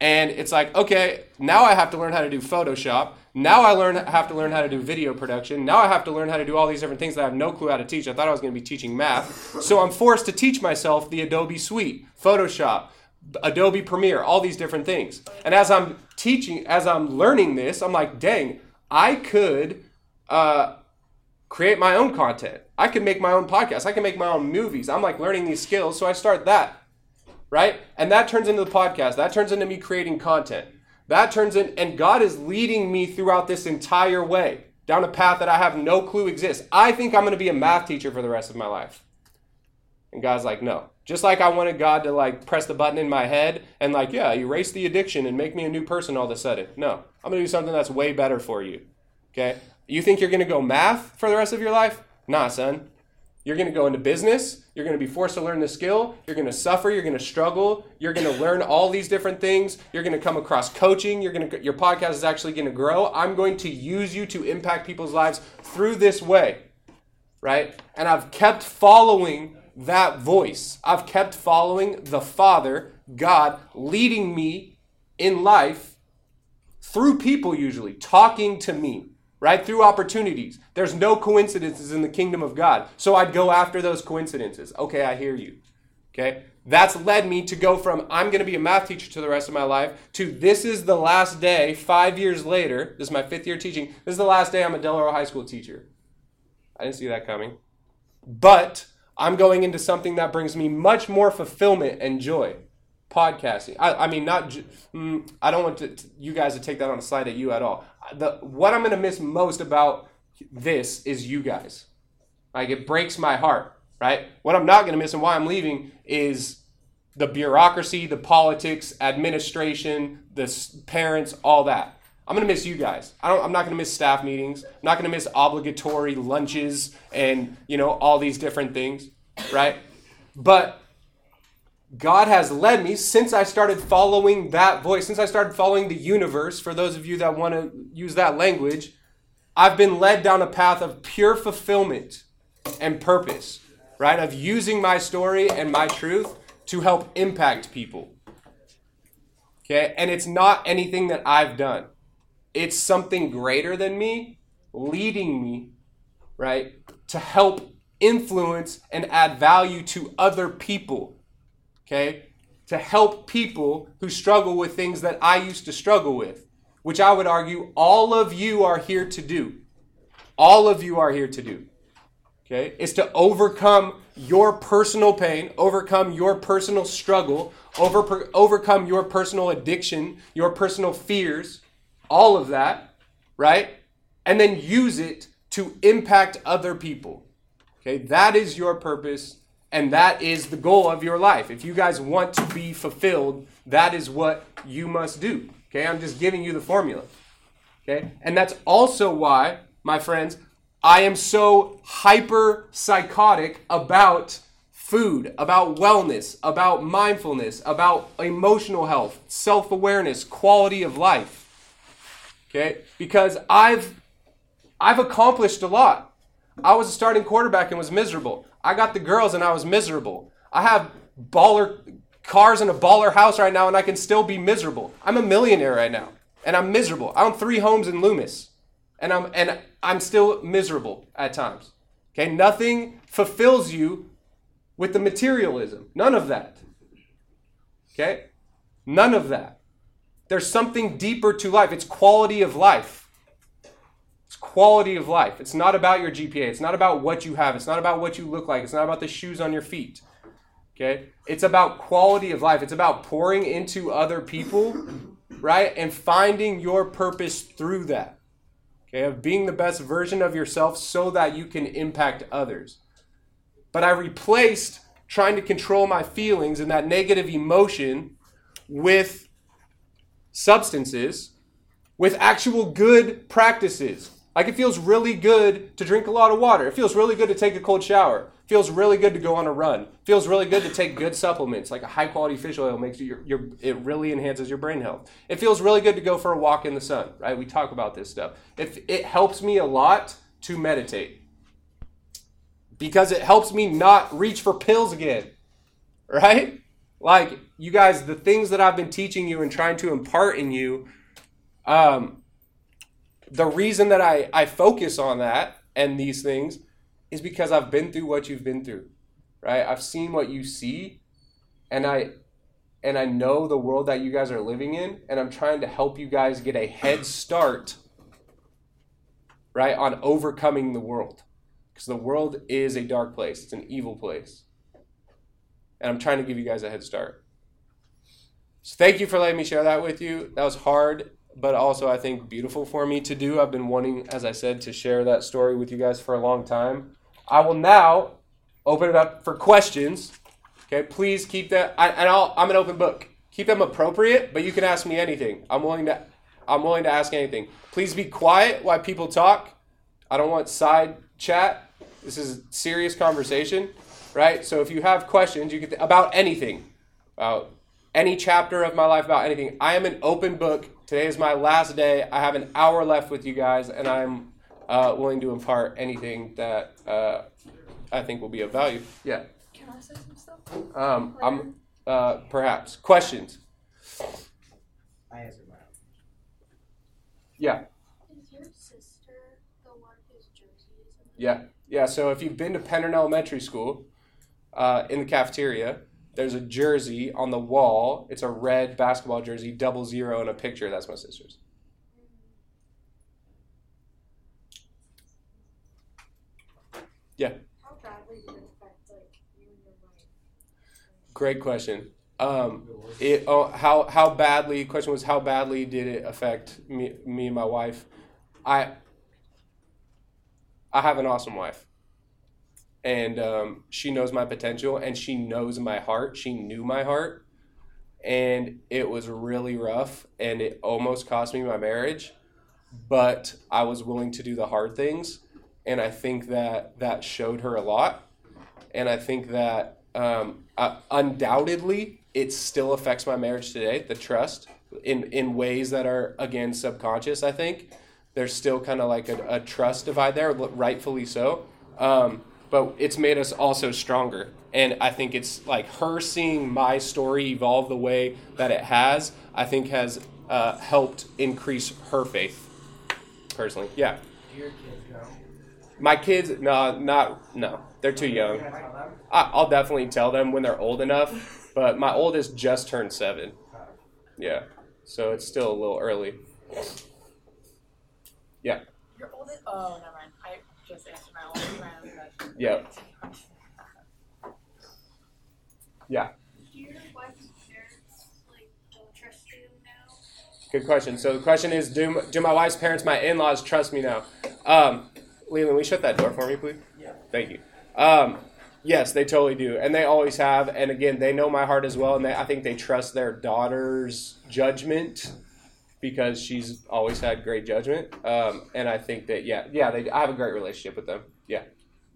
and it's like okay, now I have to learn how to do Photoshop. Now I learn have to learn how to do video production. Now I have to learn how to do all these different things that I have no clue how to teach. I thought I was going to be teaching math, so I'm forced to teach myself the Adobe Suite, Photoshop, Adobe Premiere, all these different things. And as I'm teaching, as I'm learning this, I'm like, dang, I could uh, create my own content. I can make my own podcast. I can make my own movies. I'm like learning these skills, so I start that, right? And that turns into the podcast. That turns into me creating content. That turns in, and God is leading me throughout this entire way down a path that I have no clue exists. I think I'm going to be a math teacher for the rest of my life. And God's like, no. Just like I wanted God to like press the button in my head and like, yeah, erase the addiction and make me a new person all of a sudden. No, I'm going to do something that's way better for you. Okay? You think you're going to go math for the rest of your life? Nah, son. You're going to go into business. You're going to be forced to learn the skill. You're going to suffer. You're going to struggle. You're going to learn all these different things. You're going to come across coaching. You're going to your podcast is actually going to grow. I'm going to use you to impact people's lives through this way. Right? And I've kept following that voice. I've kept following the Father, God, leading me in life through people usually talking to me right? Through opportunities. There's no coincidences in the kingdom of God. So I'd go after those coincidences. Okay, I hear you. Okay? That's led me to go from I'm going to be a math teacher to the rest of my life to this is the last day, five years later. This is my fifth year teaching. This is the last day I'm a Del Oro High School teacher. I didn't see that coming. But I'm going into something that brings me much more fulfillment and joy podcasting. I, I mean, not. Mm, I don't want to, you guys to take that on a slide at you at all. The what I'm to miss most about this is you guys. Like it breaks my heart. Right. What I'm not to miss and why I'm leaving is the bureaucracy, the politics, administration, the parents, all that. I'm gonna miss you guys. I don't, I'm not gonna miss staff meetings. I'm not gonna miss obligatory lunches and you know all these different things, right? But God has led me since I started following that voice, since I started following the universe, for those of you that want to use that language, I've been led down a path of pure fulfillment and purpose, right? Of using my story and my truth to help impact people. Okay? And it's not anything that I've done, it's something greater than me leading me, right? To help influence and add value to other people okay, to help people who struggle with things that I used to struggle with, which I would argue all of you are here to do. All of you are here to do. Okay? Is to overcome your personal pain, overcome your personal struggle, over, overcome your personal addiction, your personal fears, all of that, right? And then use it to impact other people. Okay? That is your purpose and that is the goal of your life. If you guys want to be fulfilled, that is what you must do. Okay, I'm just giving you the formula. Okay, and that's also why, my friends, I am so hyper psychotic about food, about wellness, about mindfulness, about emotional health, self awareness, quality of life. Okay, because I've I've accomplished a lot. I was a starting quarterback and was miserable. I got the girls and I was miserable. I have baller cars and a baller house right now and I can still be miserable. I'm a millionaire right now and I'm miserable. I own three homes in Loomis and I'm and I'm still miserable at times. Okay, nothing fulfills you with the materialism. None of that. Okay? None of that. There's something deeper to life. It's quality of life quality of life. It's not about your GPA. It's not about what you have. It's not about what you look like. It's not about the shoes on your feet. Okay? It's about quality of life. It's about pouring into other people, right? And finding your purpose through that. Okay? Of being the best version of yourself so that you can impact others. But I replaced trying to control my feelings and that negative emotion with substances, with actual good practices like it feels really good to drink a lot of water. It feels really good to take a cold shower. It feels really good to go on a run. It feels really good to take good supplements like a high quality fish oil makes your, your it really enhances your brain health. It feels really good to go for a walk in the sun, right? We talk about this stuff. If it helps me a lot to meditate because it helps me not reach for pills again. Right? Like, you guys, the things that I've been teaching you and trying to impart in you, um, the reason that I, I focus on that and these things is because I've been through what you've been through. Right? I've seen what you see and I and I know the world that you guys are living in, and I'm trying to help you guys get a head start, right, on overcoming the world. Because the world is a dark place, it's an evil place. And I'm trying to give you guys a head start. So thank you for letting me share that with you. That was hard, but also I think beautiful for me to do. I've been wanting, as I said, to share that story with you guys for a long time. I will now open it up for questions. Okay, please keep that. I, and I'll, I'm an open book. Keep them appropriate, but you can ask me anything. I'm willing to. I'm willing to ask anything. Please be quiet while people talk. I don't want side chat. This is serious conversation, right? So if you have questions, you can th- about anything, about any chapter of my life, about anything. I am an open book. Today is my last day. I have an hour left with you guys, and I'm uh, willing to impart anything that uh, I think will be of value. Yeah. Can I say some stuff? Um, I'm uh, perhaps questions. I answered my own. Yeah, Is your sister the one whose jersey is yeah, yeah. So if you've been to Penn Elementary School, uh, in the cafeteria, there's a jersey on the wall. It's a red basketball jersey, double zero, and a picture. That's my sister's. Yeah. How badly did it affect like you and your wife? Great question. Um, it oh, how how badly? Question was how badly did it affect me me and my wife? I I have an awesome wife, and um, she knows my potential, and she knows my heart. She knew my heart, and it was really rough, and it almost cost me my marriage, but I was willing to do the hard things, and I think that that showed her a lot, and I think that um, uh, undoubtedly it still affects my marriage today the trust in in ways that are again subconscious i think. There's still kind of like a, a trust divide there rightfully so. Um, but it's made us also stronger and i think it's like her seeing my story evolve the way that it has i think has uh, helped increase her faith personally yeah Do your kids go? my kids no not no they're too young I, I'll definitely tell them when they're old enough. But my oldest just turned seven. Yeah, so it's still a little early. Yeah, Your oldest? Oh, never mind. I just answered my own random question. yeah, yeah. Do your wife's parents like don't trust you now? Good question. So the question is, do do my wife's parents, my in-laws, trust me now? Um, Leland, will you shut that door for me, please? Yeah. Thank you. Um, yes, they totally do, and they always have. And again, they know my heart as well, and they, I think they trust their daughter's judgment because she's always had great judgment. Um, and I think that yeah, yeah, they, I have a great relationship with them. Yeah.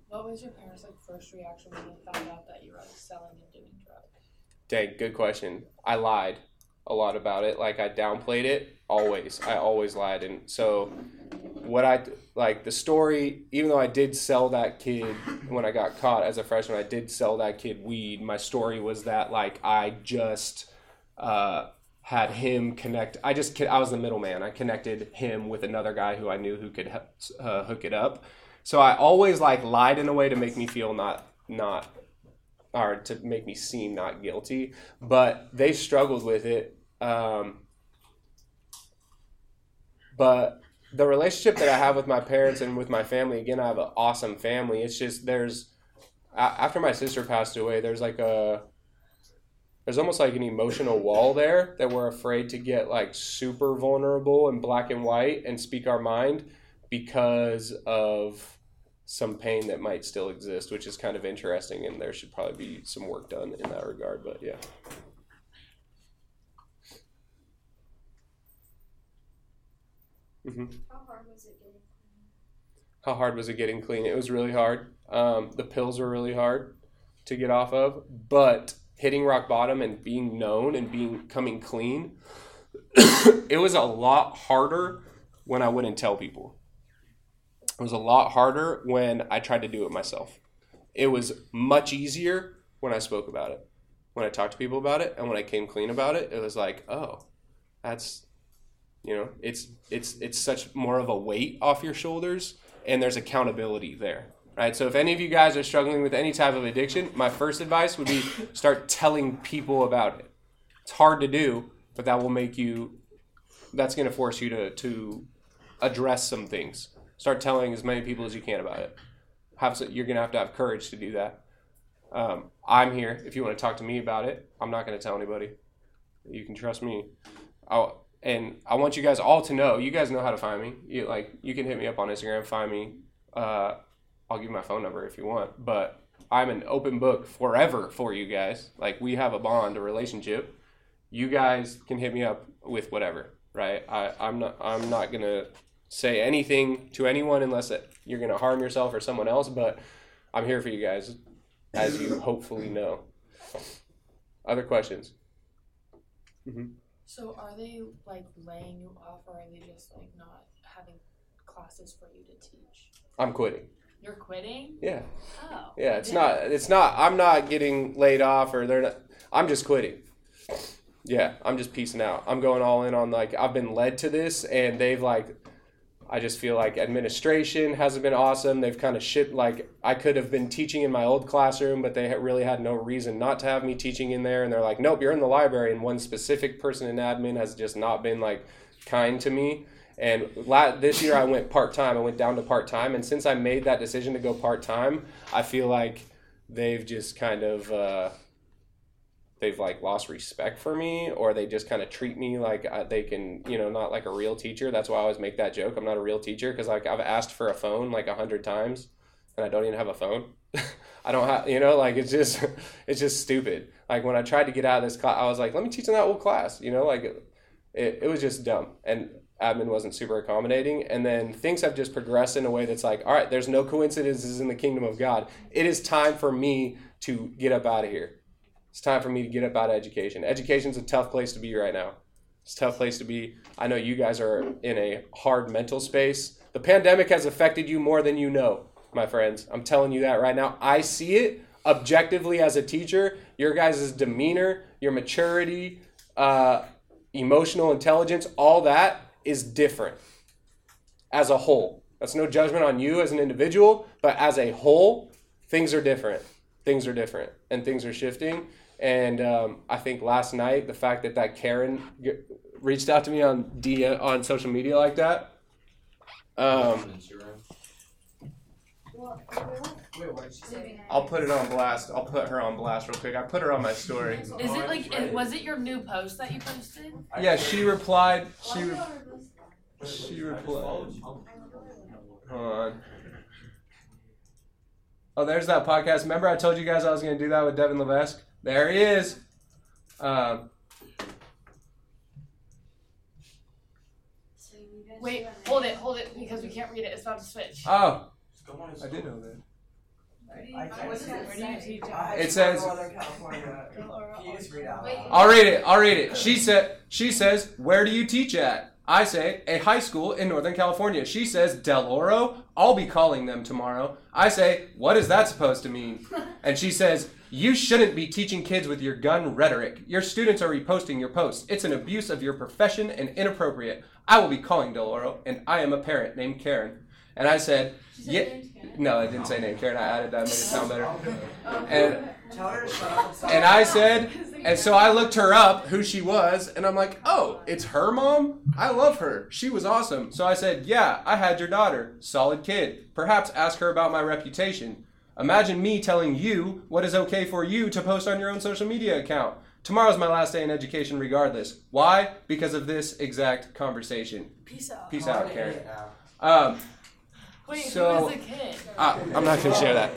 What was your parents' like first reaction when they found out that you were like selling and doing drugs? Dang, good question. I lied a lot about it. Like I downplayed it always. I always lied, and so what I like the story. Even though I did sell that kid when I got caught as a freshman, I did sell that kid weed. My story was that like I just uh, had him connect. I just I was the middleman. I connected him with another guy who I knew who could uh, hook it up. So I always like lied in a way to make me feel not not or to make me seem not guilty. But they struggled with it. Um, but the relationship that I have with my parents and with my family, again, I have an awesome family. It's just there's after my sister passed away, there's like a there's almost like an emotional wall there that we're afraid to get like super vulnerable and black and white and speak our mind because of some pain that might still exist, which is kind of interesting, and there should probably be some work done in that regard. But yeah. hmm How hard was it getting? clean? How hard was it getting clean? It was really hard. Um, the pills were really hard to get off of, but hitting rock bottom and being known and being coming clean, it was a lot harder when I wouldn't tell people. It was a lot harder when I tried to do it myself. It was much easier when I spoke about it, when I talked to people about it, and when I came clean about it. It was like, oh, that's you know, it's it's it's such more of a weight off your shoulders, and there's accountability there, right? So if any of you guys are struggling with any type of addiction, my first advice would be start telling people about it. It's hard to do, but that will make you. That's going to force you to to address some things. Start telling as many people as you can about it. Have some, you're going to have to have courage to do that. Um, I'm here if you want to talk to me about it. I'm not going to tell anybody. You can trust me. I'll, and I want you guys all to know. You guys know how to find me. You like you can hit me up on Instagram. Find me. Uh, I'll give you my phone number if you want. But I'm an open book forever for you guys. Like we have a bond, a relationship. You guys can hit me up with whatever. Right? I, I'm not. I'm not gonna say anything to anyone unless it, you're gonna harm yourself or someone else. But I'm here for you guys, as you hopefully know. Other questions? hmm So are they like laying you off, or are they just like not having classes for you to teach? I'm quitting. You're quitting? Yeah. Oh. Yeah, it's not. It's not. I'm not getting laid off, or they're not. I'm just quitting. Yeah, I'm just piecing out. I'm going all in on like I've been led to this, and they've like. I just feel like administration hasn't been awesome. They've kind of shipped like I could have been teaching in my old classroom, but they really had no reason not to have me teaching in there. And they're like, "Nope, you're in the library." And one specific person in admin has just not been like kind to me. And la- this year I went part time. I went down to part time, and since I made that decision to go part time, I feel like they've just kind of uh, they've like lost respect for me, or they just kind of treat me like uh, they can, you know, not like a real teacher. That's why I always make that joke. I'm not a real teacher because like I've asked for a phone like a hundred times, and I don't even have a phone. I don't have, you know, like it's just it's just stupid. Like when I tried to get out of this class, I was like, let me teach in that old class, you know, like it, it was just dumb and admin wasn't super accommodating. And then things have just progressed in a way that's like all right there's no coincidences in the kingdom of god. It is time for me to get up out of here. It's time for me to get up out of education. Education's a tough place to be right now. It's a tough place to be. I know you guys are in a hard mental space. The pandemic has affected you more than you know my friends. I'm telling you that right now. I see it objectively as a teacher. Your guys' demeanor your maturity uh, emotional intelligence all that is different as a whole. That's no judgment on you as an individual, but as a whole, things are different. Things are different, and things are shifting. And um, I think last night, the fact that that Karen g- reached out to me on D on social media like that. Um, Wait, what did she say? I'll put it on blast. I'll put her on blast real quick. I put her on my story. Is it like, it, was it your new post that you posted? Yeah, she replied. She re- she replied. Hold on. Oh, there's that podcast. Remember, I told you guys I was going to do that with Devin Levesque? There he is. Um, Wait, hold it, hold it, because we can't read it. It's about to switch. oh, I did know that. I Where it- do you teach at? Says- Northern California. Can you just read out loud? I'll read it. I'll read it. She said. She says, "Where do you teach at?" I say, "A high school in Northern California." She says, "Del Oro." I'll be calling them tomorrow. I say, "What is that supposed to mean?" And she says, "You shouldn't be teaching kids with your gun rhetoric. Your students are reposting your posts. It's an abuse of your profession and inappropriate. I will be calling Del Oro, and I am a parent named Karen." And I said, "Yeah." No, I didn't say name Karen. I added that, made it sound better. And Tell her to shut up. and I said, and so I looked her up, who she was, and I'm like, oh, it's her mom? I love her. She was awesome. So I said, yeah, I had your daughter. Solid kid. Perhaps ask her about my reputation. Imagine me telling you what is okay for you to post on your own social media account. Tomorrow's my last day in education, regardless. Why? Because of this exact conversation. Peace out. Peace out, Karen. Um, Wait, So- who is the kid? uh, I'm not going to share that.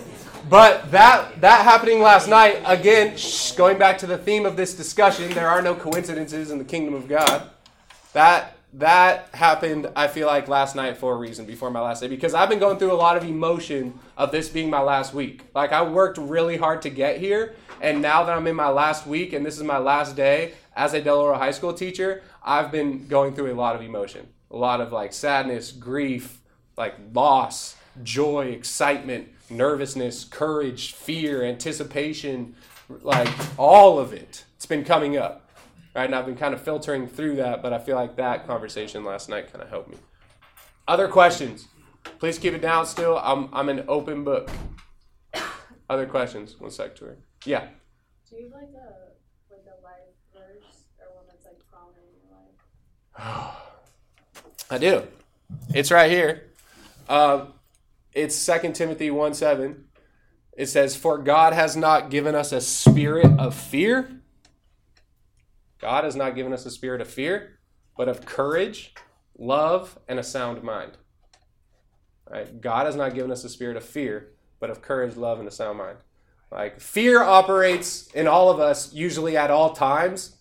But that that happening last night again, shh, going back to the theme of this discussion, there are no coincidences in the kingdom of God. That that happened, I feel like last night for a reason before my last day because I've been going through a lot of emotion of this being my last week. Like I worked really hard to get here, and now that I'm in my last week and this is my last day as a Del Oro High School teacher, I've been going through a lot of emotion, a lot of like sadness, grief, like loss, joy, excitement, nervousness, courage, fear, anticipation, like all of it. It's been coming up. Right? And I've been kind of filtering through that, but I feel like that conversation last night kind of helped me. Other questions? Please keep it down still. I'm, I'm an open book. Other questions? One sec, Tori. Yeah. Do you have like a like a life verse or one that's like prominent in your life? I do. It's right here. Uh, it's 2 Timothy 1 7. It says, For God has not given us a spirit of fear. God has not given us a spirit of fear, but of courage, love, and a sound mind. Right? God has not given us a spirit of fear, but of courage, love, and a sound mind. Like fear operates in all of us usually at all times.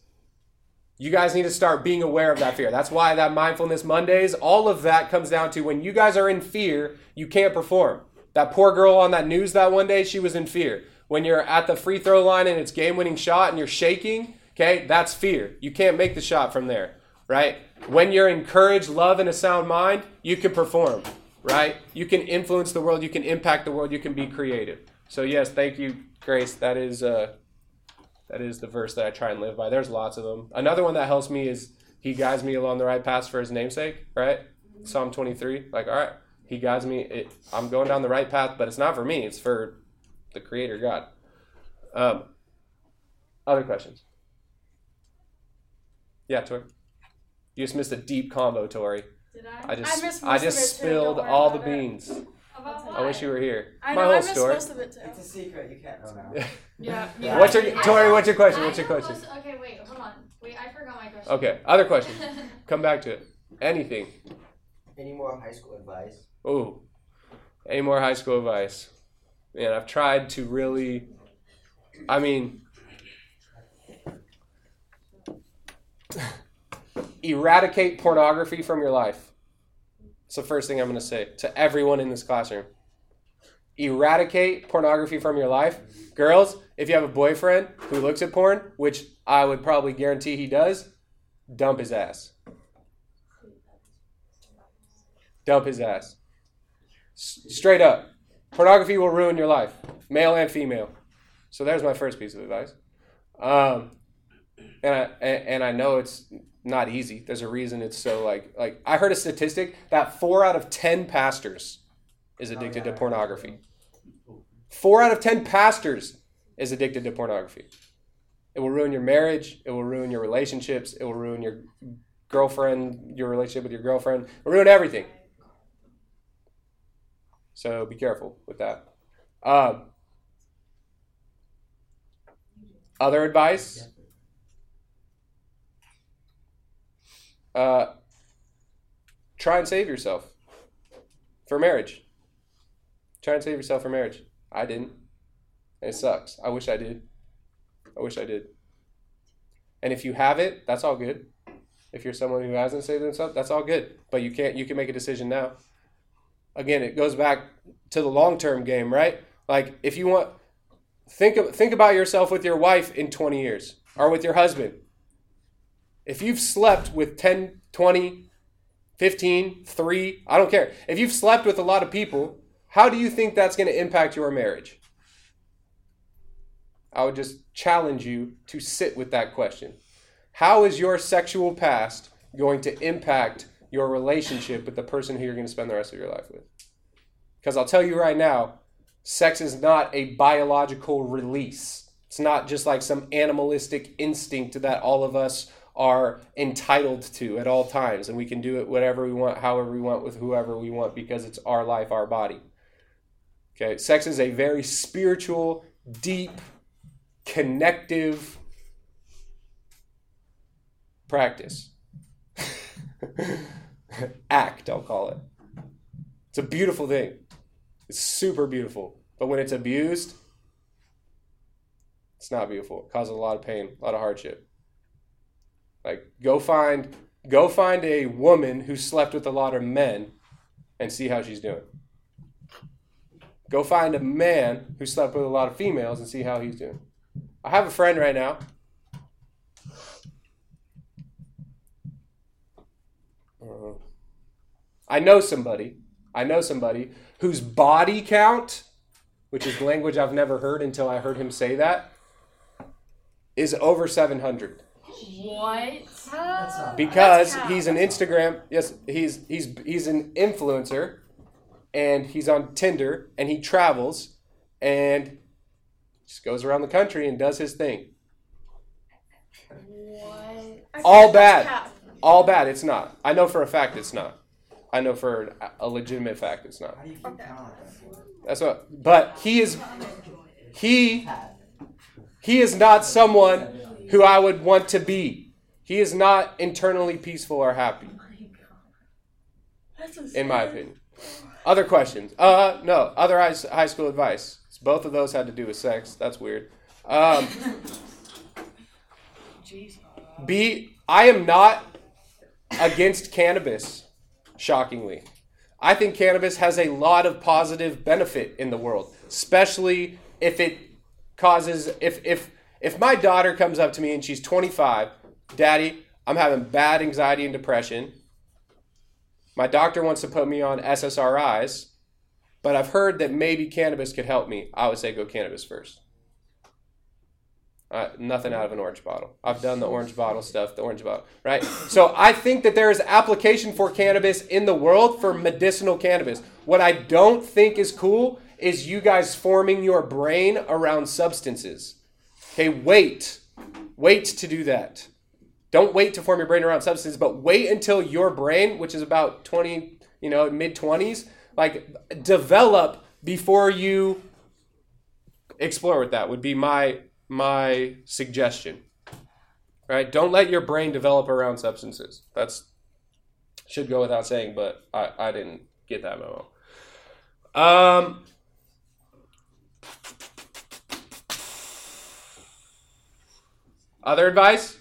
You guys need to start being aware of that fear. That's why that mindfulness Mondays, all of that comes down to when you guys are in fear, you can't perform. That poor girl on that news that one day, she was in fear. When you're at the free throw line and it's game winning shot and you're shaking, okay, that's fear. You can't make the shot from there, right? When you're encouraged, love, and a sound mind, you can perform, right? You can influence the world, you can impact the world, you can be creative. So yes, thank you, Grace. That is uh, that is the verse that I try and live by. There's lots of them. Another one that helps me is He guides me along the right path for His namesake. Right, Psalm 23. Like, all right, He guides me. It, I'm going down the right path, but it's not for me. It's for the Creator God. Um, other questions? Yeah, Tori. You just missed a deep combo, Tori. Did I? I just missed I just of it too, spilled all the beans. it. Beans. About what? I wish you were here. I My know, whole I missed story. most of it too. It's a secret. You can't know now. Yeah. What's your Tori? What's your question? What's your question? most- okay, wait, hold on. Wait, I forgot my question. Okay, other question. Come back to it. Anything. Any more high school advice? Ooh. Any more high school advice? Man, I've tried to really. I mean, eradicate pornography from your life. It's the first thing I'm going to say to everyone in this classroom. Eradicate pornography from your life. Girls, if you have a boyfriend who looks at porn, which I would probably guarantee he does, dump his ass. Dump his ass. S- straight up. Pornography will ruin your life, male and female. So there's my first piece of advice. Um, and I and, and I know it's not easy. There's a reason it's so like like I heard a statistic that four out of ten pastors is addicted to pornography. Four out of ten pastors is addicted to pornography. It will ruin your marriage. It will ruin your relationships. It will ruin your girlfriend, your relationship with your girlfriend. It will ruin everything. So be careful with that. Um, other advice? Uh, try and save yourself for marriage. Try and save yourself for marriage. I didn't. And it sucks. I wish I did. I wish I did. And if you have it, that's all good. If you're someone who hasn't saved themselves, that's all good. But you can't. You can make a decision now. Again, it goes back to the long term game, right? Like if you want, think think about yourself with your wife in 20 years or with your husband. If you've slept with 10, 20, 15, 3, I don't care. If you've slept with a lot of people, how do you think that's going to impact your marriage? I would just challenge you to sit with that question. How is your sexual past going to impact your relationship with the person who you're going to spend the rest of your life with? Because I'll tell you right now, sex is not a biological release. It's not just like some animalistic instinct that all of us are entitled to at all times, and we can do it whatever we want, however we want, with whoever we want, because it's our life, our body. Okay, sex is a very spiritual, deep, connective practice. Act, I'll call it. It's a beautiful thing. It's super beautiful. But when it's abused, it's not beautiful. It causes a lot of pain, a lot of hardship. Like go find go find a woman who slept with a lot of men and see how she's doing. Go find a man who slept with a lot of females and see how he's doing. I have a friend right now. Uh, I know somebody. I know somebody whose body count, which is language I've never heard until I heard him say that, is over 700 What? because That's he's an Instagram. Yes, he's he's he's an influencer, and he's on Tinder, and he travels, and just goes around the country and does his thing. What? All bad, all bad. It's not. I know for a fact it's not. I know for a legitimate fact it's not. How do you keep count on that? That's what. But he is he he is not someone who I would want to be. He is not internally peaceful or happy. That's in my opinion. Other questions? Uh, no. Other high, high school advice. Both of those had to do with sex. That's weird. Um, Jeez. B. I am not against cannabis. Shockingly, I think cannabis has a lot of positive benefit in the world, especially if it causes if if if my daughter comes up to me and she's 25, Daddy, I'm having bad anxiety and depression. My doctor wants to put me on SSRIs, but I've heard that maybe cannabis could help me. I would say go cannabis first. Uh, nothing out of an orange bottle. I've done the orange bottle stuff, the orange bottle, right? So I think that there is application for cannabis in the world for medicinal cannabis. What I don't think is cool is you guys forming your brain around substances. Okay, wait. Wait to do that. Don't wait to form your brain around substances, but wait until your brain, which is about 20, you know, mid 20s, like develop before you explore with that would be my my suggestion. Right? Don't let your brain develop around substances. That's should go without saying, but I, I didn't get that memo. Um Other advice?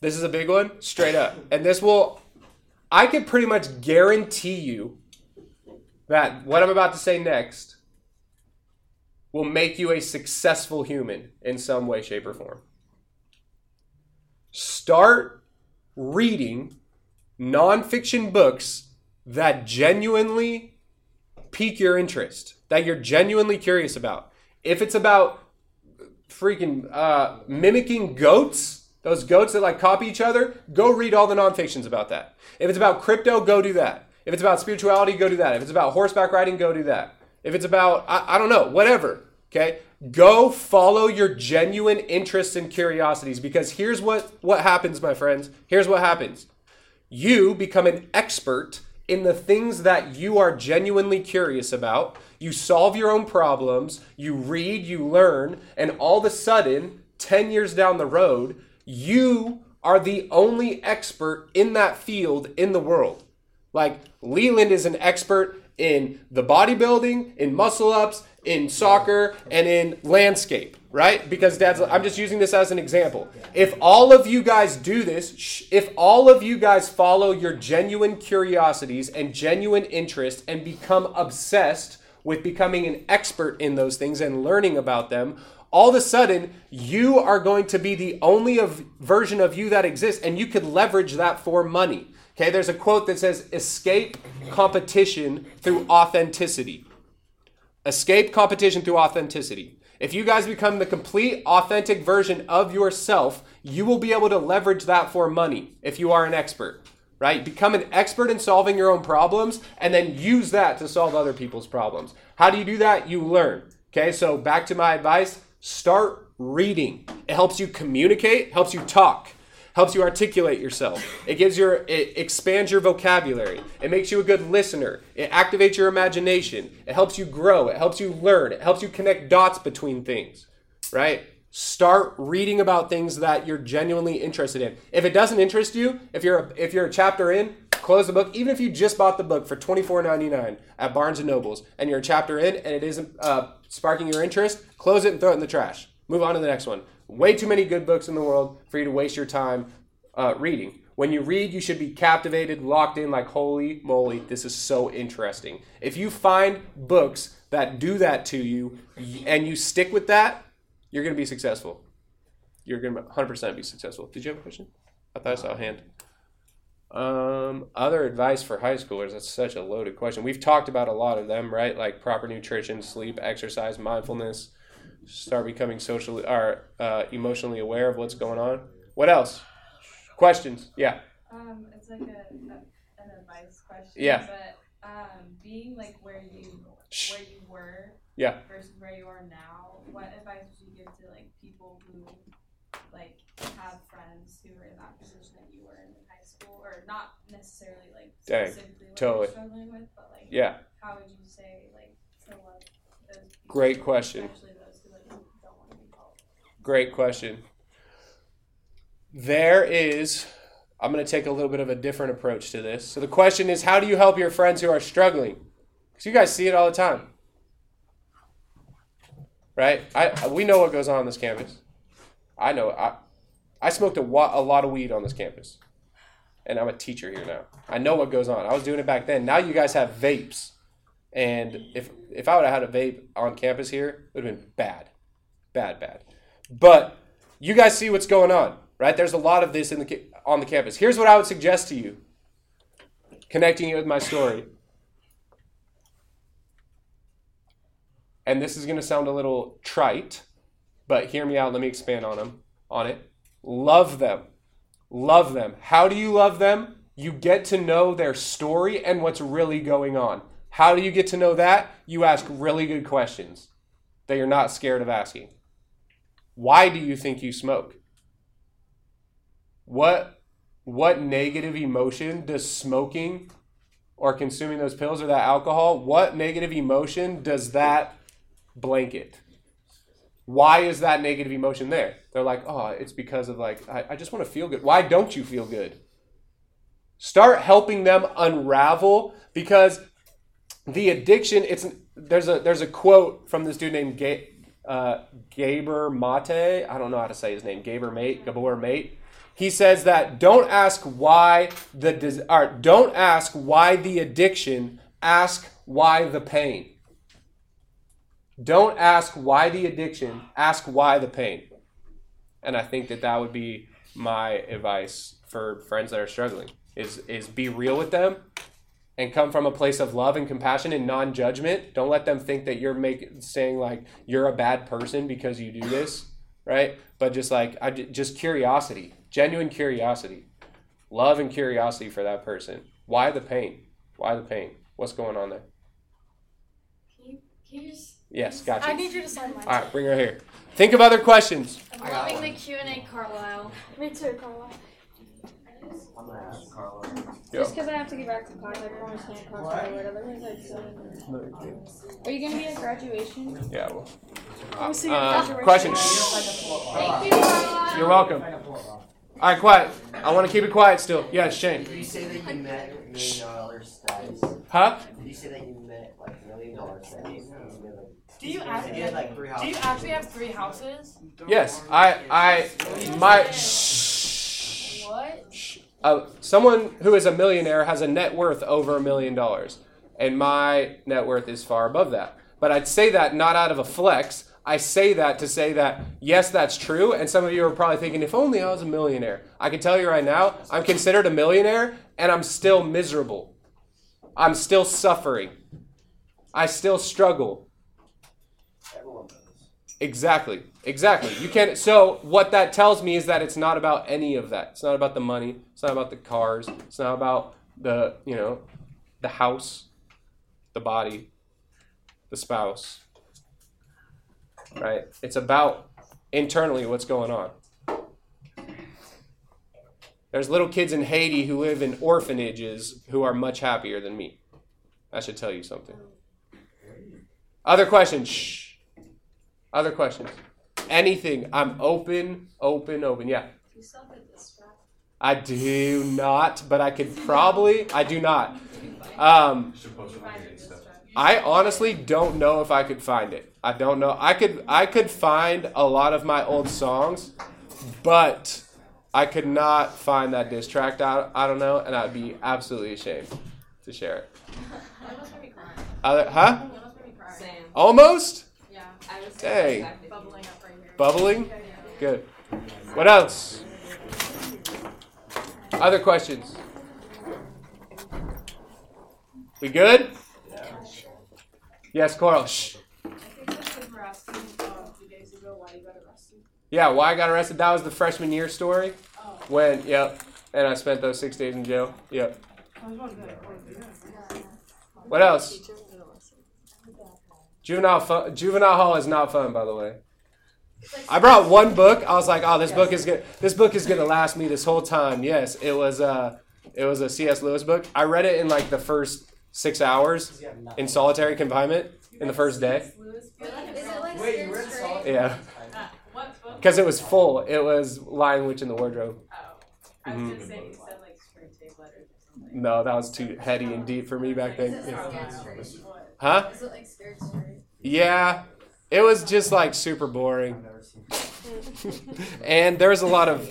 This is a big one, straight up. And this will I can pretty much guarantee you that what I'm about to say next will make you a successful human in some way, shape, or form. Start reading nonfiction books that genuinely pique your interest, that you're genuinely curious about. If it's about freaking uh, mimicking goats, those goats that like copy each other, go read all the nonfictions about that. If it's about crypto, go do that. If it's about spirituality, go do that. If it's about horseback riding, go do that. If it's about, I, I don't know, whatever, okay? Go follow your genuine interests and curiosities because here's what, what happens, my friends. Here's what happens. You become an expert in the things that you are genuinely curious about. You solve your own problems, you read, you learn, and all of a sudden, 10 years down the road, you are the only expert in that field in the world. Like Leland is an expert in the bodybuilding, in muscle ups, in soccer, and in landscape, right? Because dad's I'm just using this as an example. If all of you guys do this, if all of you guys follow your genuine curiosities and genuine interest and become obsessed with becoming an expert in those things and learning about them, all of a sudden you are going to be the only of, version of you that exists and you could leverage that for money. Okay, there's a quote that says escape competition through authenticity. Escape competition through authenticity. If you guys become the complete authentic version of yourself, you will be able to leverage that for money if you are an expert, right? Become an expert in solving your own problems and then use that to solve other people's problems. How do you do that? You learn. Okay, so back to my advice start reading. It helps you communicate, helps you talk helps you articulate yourself. It gives your it expands your vocabulary. It makes you a good listener. It activates your imagination. It helps you grow. It helps you learn. It helps you connect dots between things. Right? Start reading about things that you're genuinely interested in. If it doesn't interest you, if you're a, if you're a chapter in, close the book. Even if you just bought the book for $24.99 at Barnes and Nobles and you're a chapter in and it isn't uh, sparking your interest, close it and throw it in the trash. Move on to the next one. Way too many good books in the world for you to waste your time uh, reading. When you read, you should be captivated, locked in, like, holy moly, this is so interesting. If you find books that do that to you and you stick with that, you're going to be successful. You're going to 100% be successful. Did you have a question? I thought I saw a hand. Um, other advice for high schoolers, that's such a loaded question. We've talked about a lot of them, right? Like proper nutrition, sleep, exercise, mindfulness, start becoming socially or uh, emotionally aware of what's going on. What else? Questions? Yeah. Um, it's like a, a an advice question. Yeah. But um, being like where you where you were. Yeah. Versus where you are now, what advice would you give to like people who like have friends who are in that position that you were in in high school, or not necessarily like Dang, specifically what totally. you're struggling with, but like Yeah. how would you say like to love those people, Great question. those who like don't want to be called. Great question. There is, I'm going to take a little bit of a different approach to this. So the question is, how do you help your friends who are struggling? Because you guys see it all the time, right? I we know what goes on on this campus. I know. I I smoked a, wa- a lot of weed on this campus, and I'm a teacher here now. I know what goes on. I was doing it back then. Now you guys have vapes, and if if I would have had a vape on campus here, it would have been bad, bad, bad. But you guys see what's going on, right? There's a lot of this in the on the campus. Here's what I would suggest to you, connecting it with my story. And this is going to sound a little trite, but hear me out. Let me expand on them on it. Love them. Love them. How do you love them? You get to know their story and what's really going on. How do you get to know that? You ask really good questions that you're not scared of asking. Why do you think you smoke? What what negative emotion does smoking or consuming those pills or that alcohol, what negative emotion does that blanket? Why is that negative emotion there? They're like, oh, it's because of like, I, I just want to feel good. Why don't you feel good? Start helping them unravel because the addiction, it's there's a there's a quote from this dude named Ga- uh, Gabor Mate. I don't know how to say his name. Gabor Mate, Gabor Mate. He says that don't ask why the or don't ask why the addiction. Ask why the pain. Don't ask why the addiction. Ask why the pain. And I think that that would be my advice for friends that are struggling. Is is be real with them and come from a place of love and compassion and non-judgment. Don't let them think that you're making saying like you're a bad person because you do this, right? But just like I just curiosity, genuine curiosity, love and curiosity for that person. Why the pain? Why the pain? What's going on there? Can you, can you just? Yes, gotcha. I need you to sign mine. All right, bring her here. Think of other questions. I'm loving the Q and A, Carlisle. Me too, Carla. I'm gonna ask Carla. Just because I have to get back to class, I don't want to stand across the way. Otherwise, I'd. Are you gonna be at graduation? Yeah. Well, I'll see you uh, at graduation. question. Thank you, Carlisle. You're welcome. All right, quiet. I want to keep it quiet still. Yes, Shane. Did you say that you met million dollar status? Huh? Did you say that you met like million dollar status? Do you You actually had like three do you actually have three houses? Yes. I. I. My. Shh, What? Shh, uh, someone who is a millionaire has a net worth over a million dollars, and my net worth is far above that. But I'd say that not out of a flex. I say that to say that yes, that's true. And some of you are probably thinking, if only I was a millionaire. I can tell you right now, I'm considered a millionaire, and I'm still miserable. I'm still suffering. I still struggle. Exactly. Exactly. You can't. So what that tells me is that it's not about any of that. It's not about the money. It's not about the cars. It's not about the you know, the house, the body, the spouse. Right. It's about internally what's going on. There's little kids in Haiti who live in orphanages who are much happier than me. That should tell you something. Other questions? Shh. Other questions? Anything. I'm open, open, open. Yeah. You still have this strap. I do not, but I could probably. I do not. Um, I honestly don't know if I could find it. I don't know. I could. I could find a lot of my old songs, but I could not find that diss track. I, I don't know, and I'd be absolutely ashamed to share it. That must me cry. Other, huh? That must make me cry. Same. Almost Yeah, I was Dang. exactly Bubbling up right here. bubbling. Good. What else? Other questions? We good? Yes, Coral. Shh. I think the kid were asking uh, two days ago why you got arrested. Yeah, why I got arrested? That was the freshman year story. Oh. When, yep. And I spent those six days in jail. Yep. What else? Juvenile fun, juvenile hall is not fun, by the way. I brought one book. I was like, "Oh, this book is good. This book is gonna last me this whole time." Yes, it was. Uh, it was a C.S. Lewis book. I read it in like the first six hours in solitary confinement in the first day. Lewis Is it like Wait, you read Straight? Solid? Yeah, What because it was full. It was Lion Witch in the Wardrobe. Oh. I was gonna say you said like Screwtape Letters. No, that was too heady and deep for me back then. Yeah. Scared Straight? What? Huh? Is it like Scared Straight? Yeah, it was just like super boring. I've never seen and there's a lot of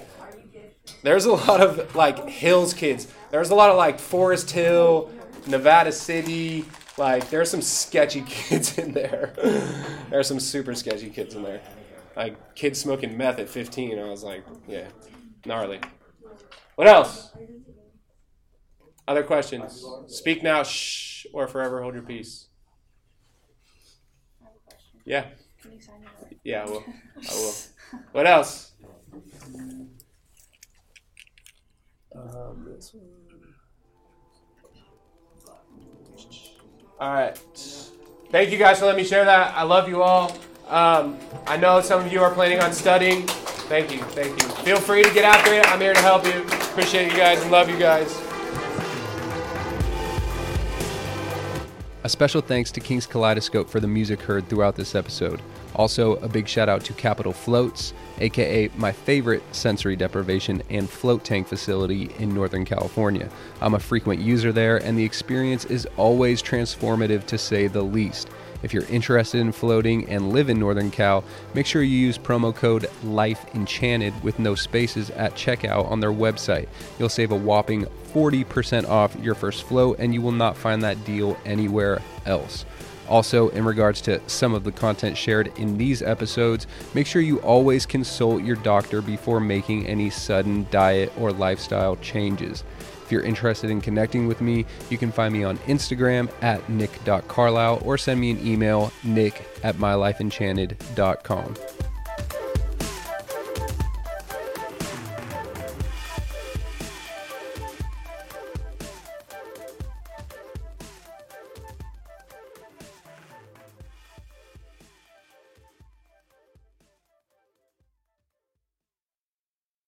there's a lot of like hills kids there's a lot of like forest hill nevada city like there's some sketchy kids in there there's some super sketchy kids in there like kids smoking meth at 15 i was like yeah gnarly what else other questions speak now shh or forever hold your peace I have a question. Yeah Can you sign it? yeah i will i will what else Um, this one. All right. Thank you guys for letting me share that. I love you all. Um, I know some of you are planning on studying. Thank you. Thank you. Feel free to get after it. I'm here to help you. Appreciate you guys and love you guys. Special thanks to King's Kaleidoscope for the music heard throughout this episode. Also, a big shout out to Capital Floats, aka my favorite sensory deprivation and float tank facility in Northern California. I'm a frequent user there, and the experience is always transformative to say the least. If you're interested in floating and live in Northern Cal, make sure you use promo code LIFEEnchanted with no spaces at checkout on their website. You'll save a whopping 40% off your first float, and you will not find that deal anywhere else. Also, in regards to some of the content shared in these episodes, make sure you always consult your doctor before making any sudden diet or lifestyle changes. If you're interested in connecting with me, you can find me on Instagram at nick.carlisle or send me an email, nick at mylifeenchanted.com.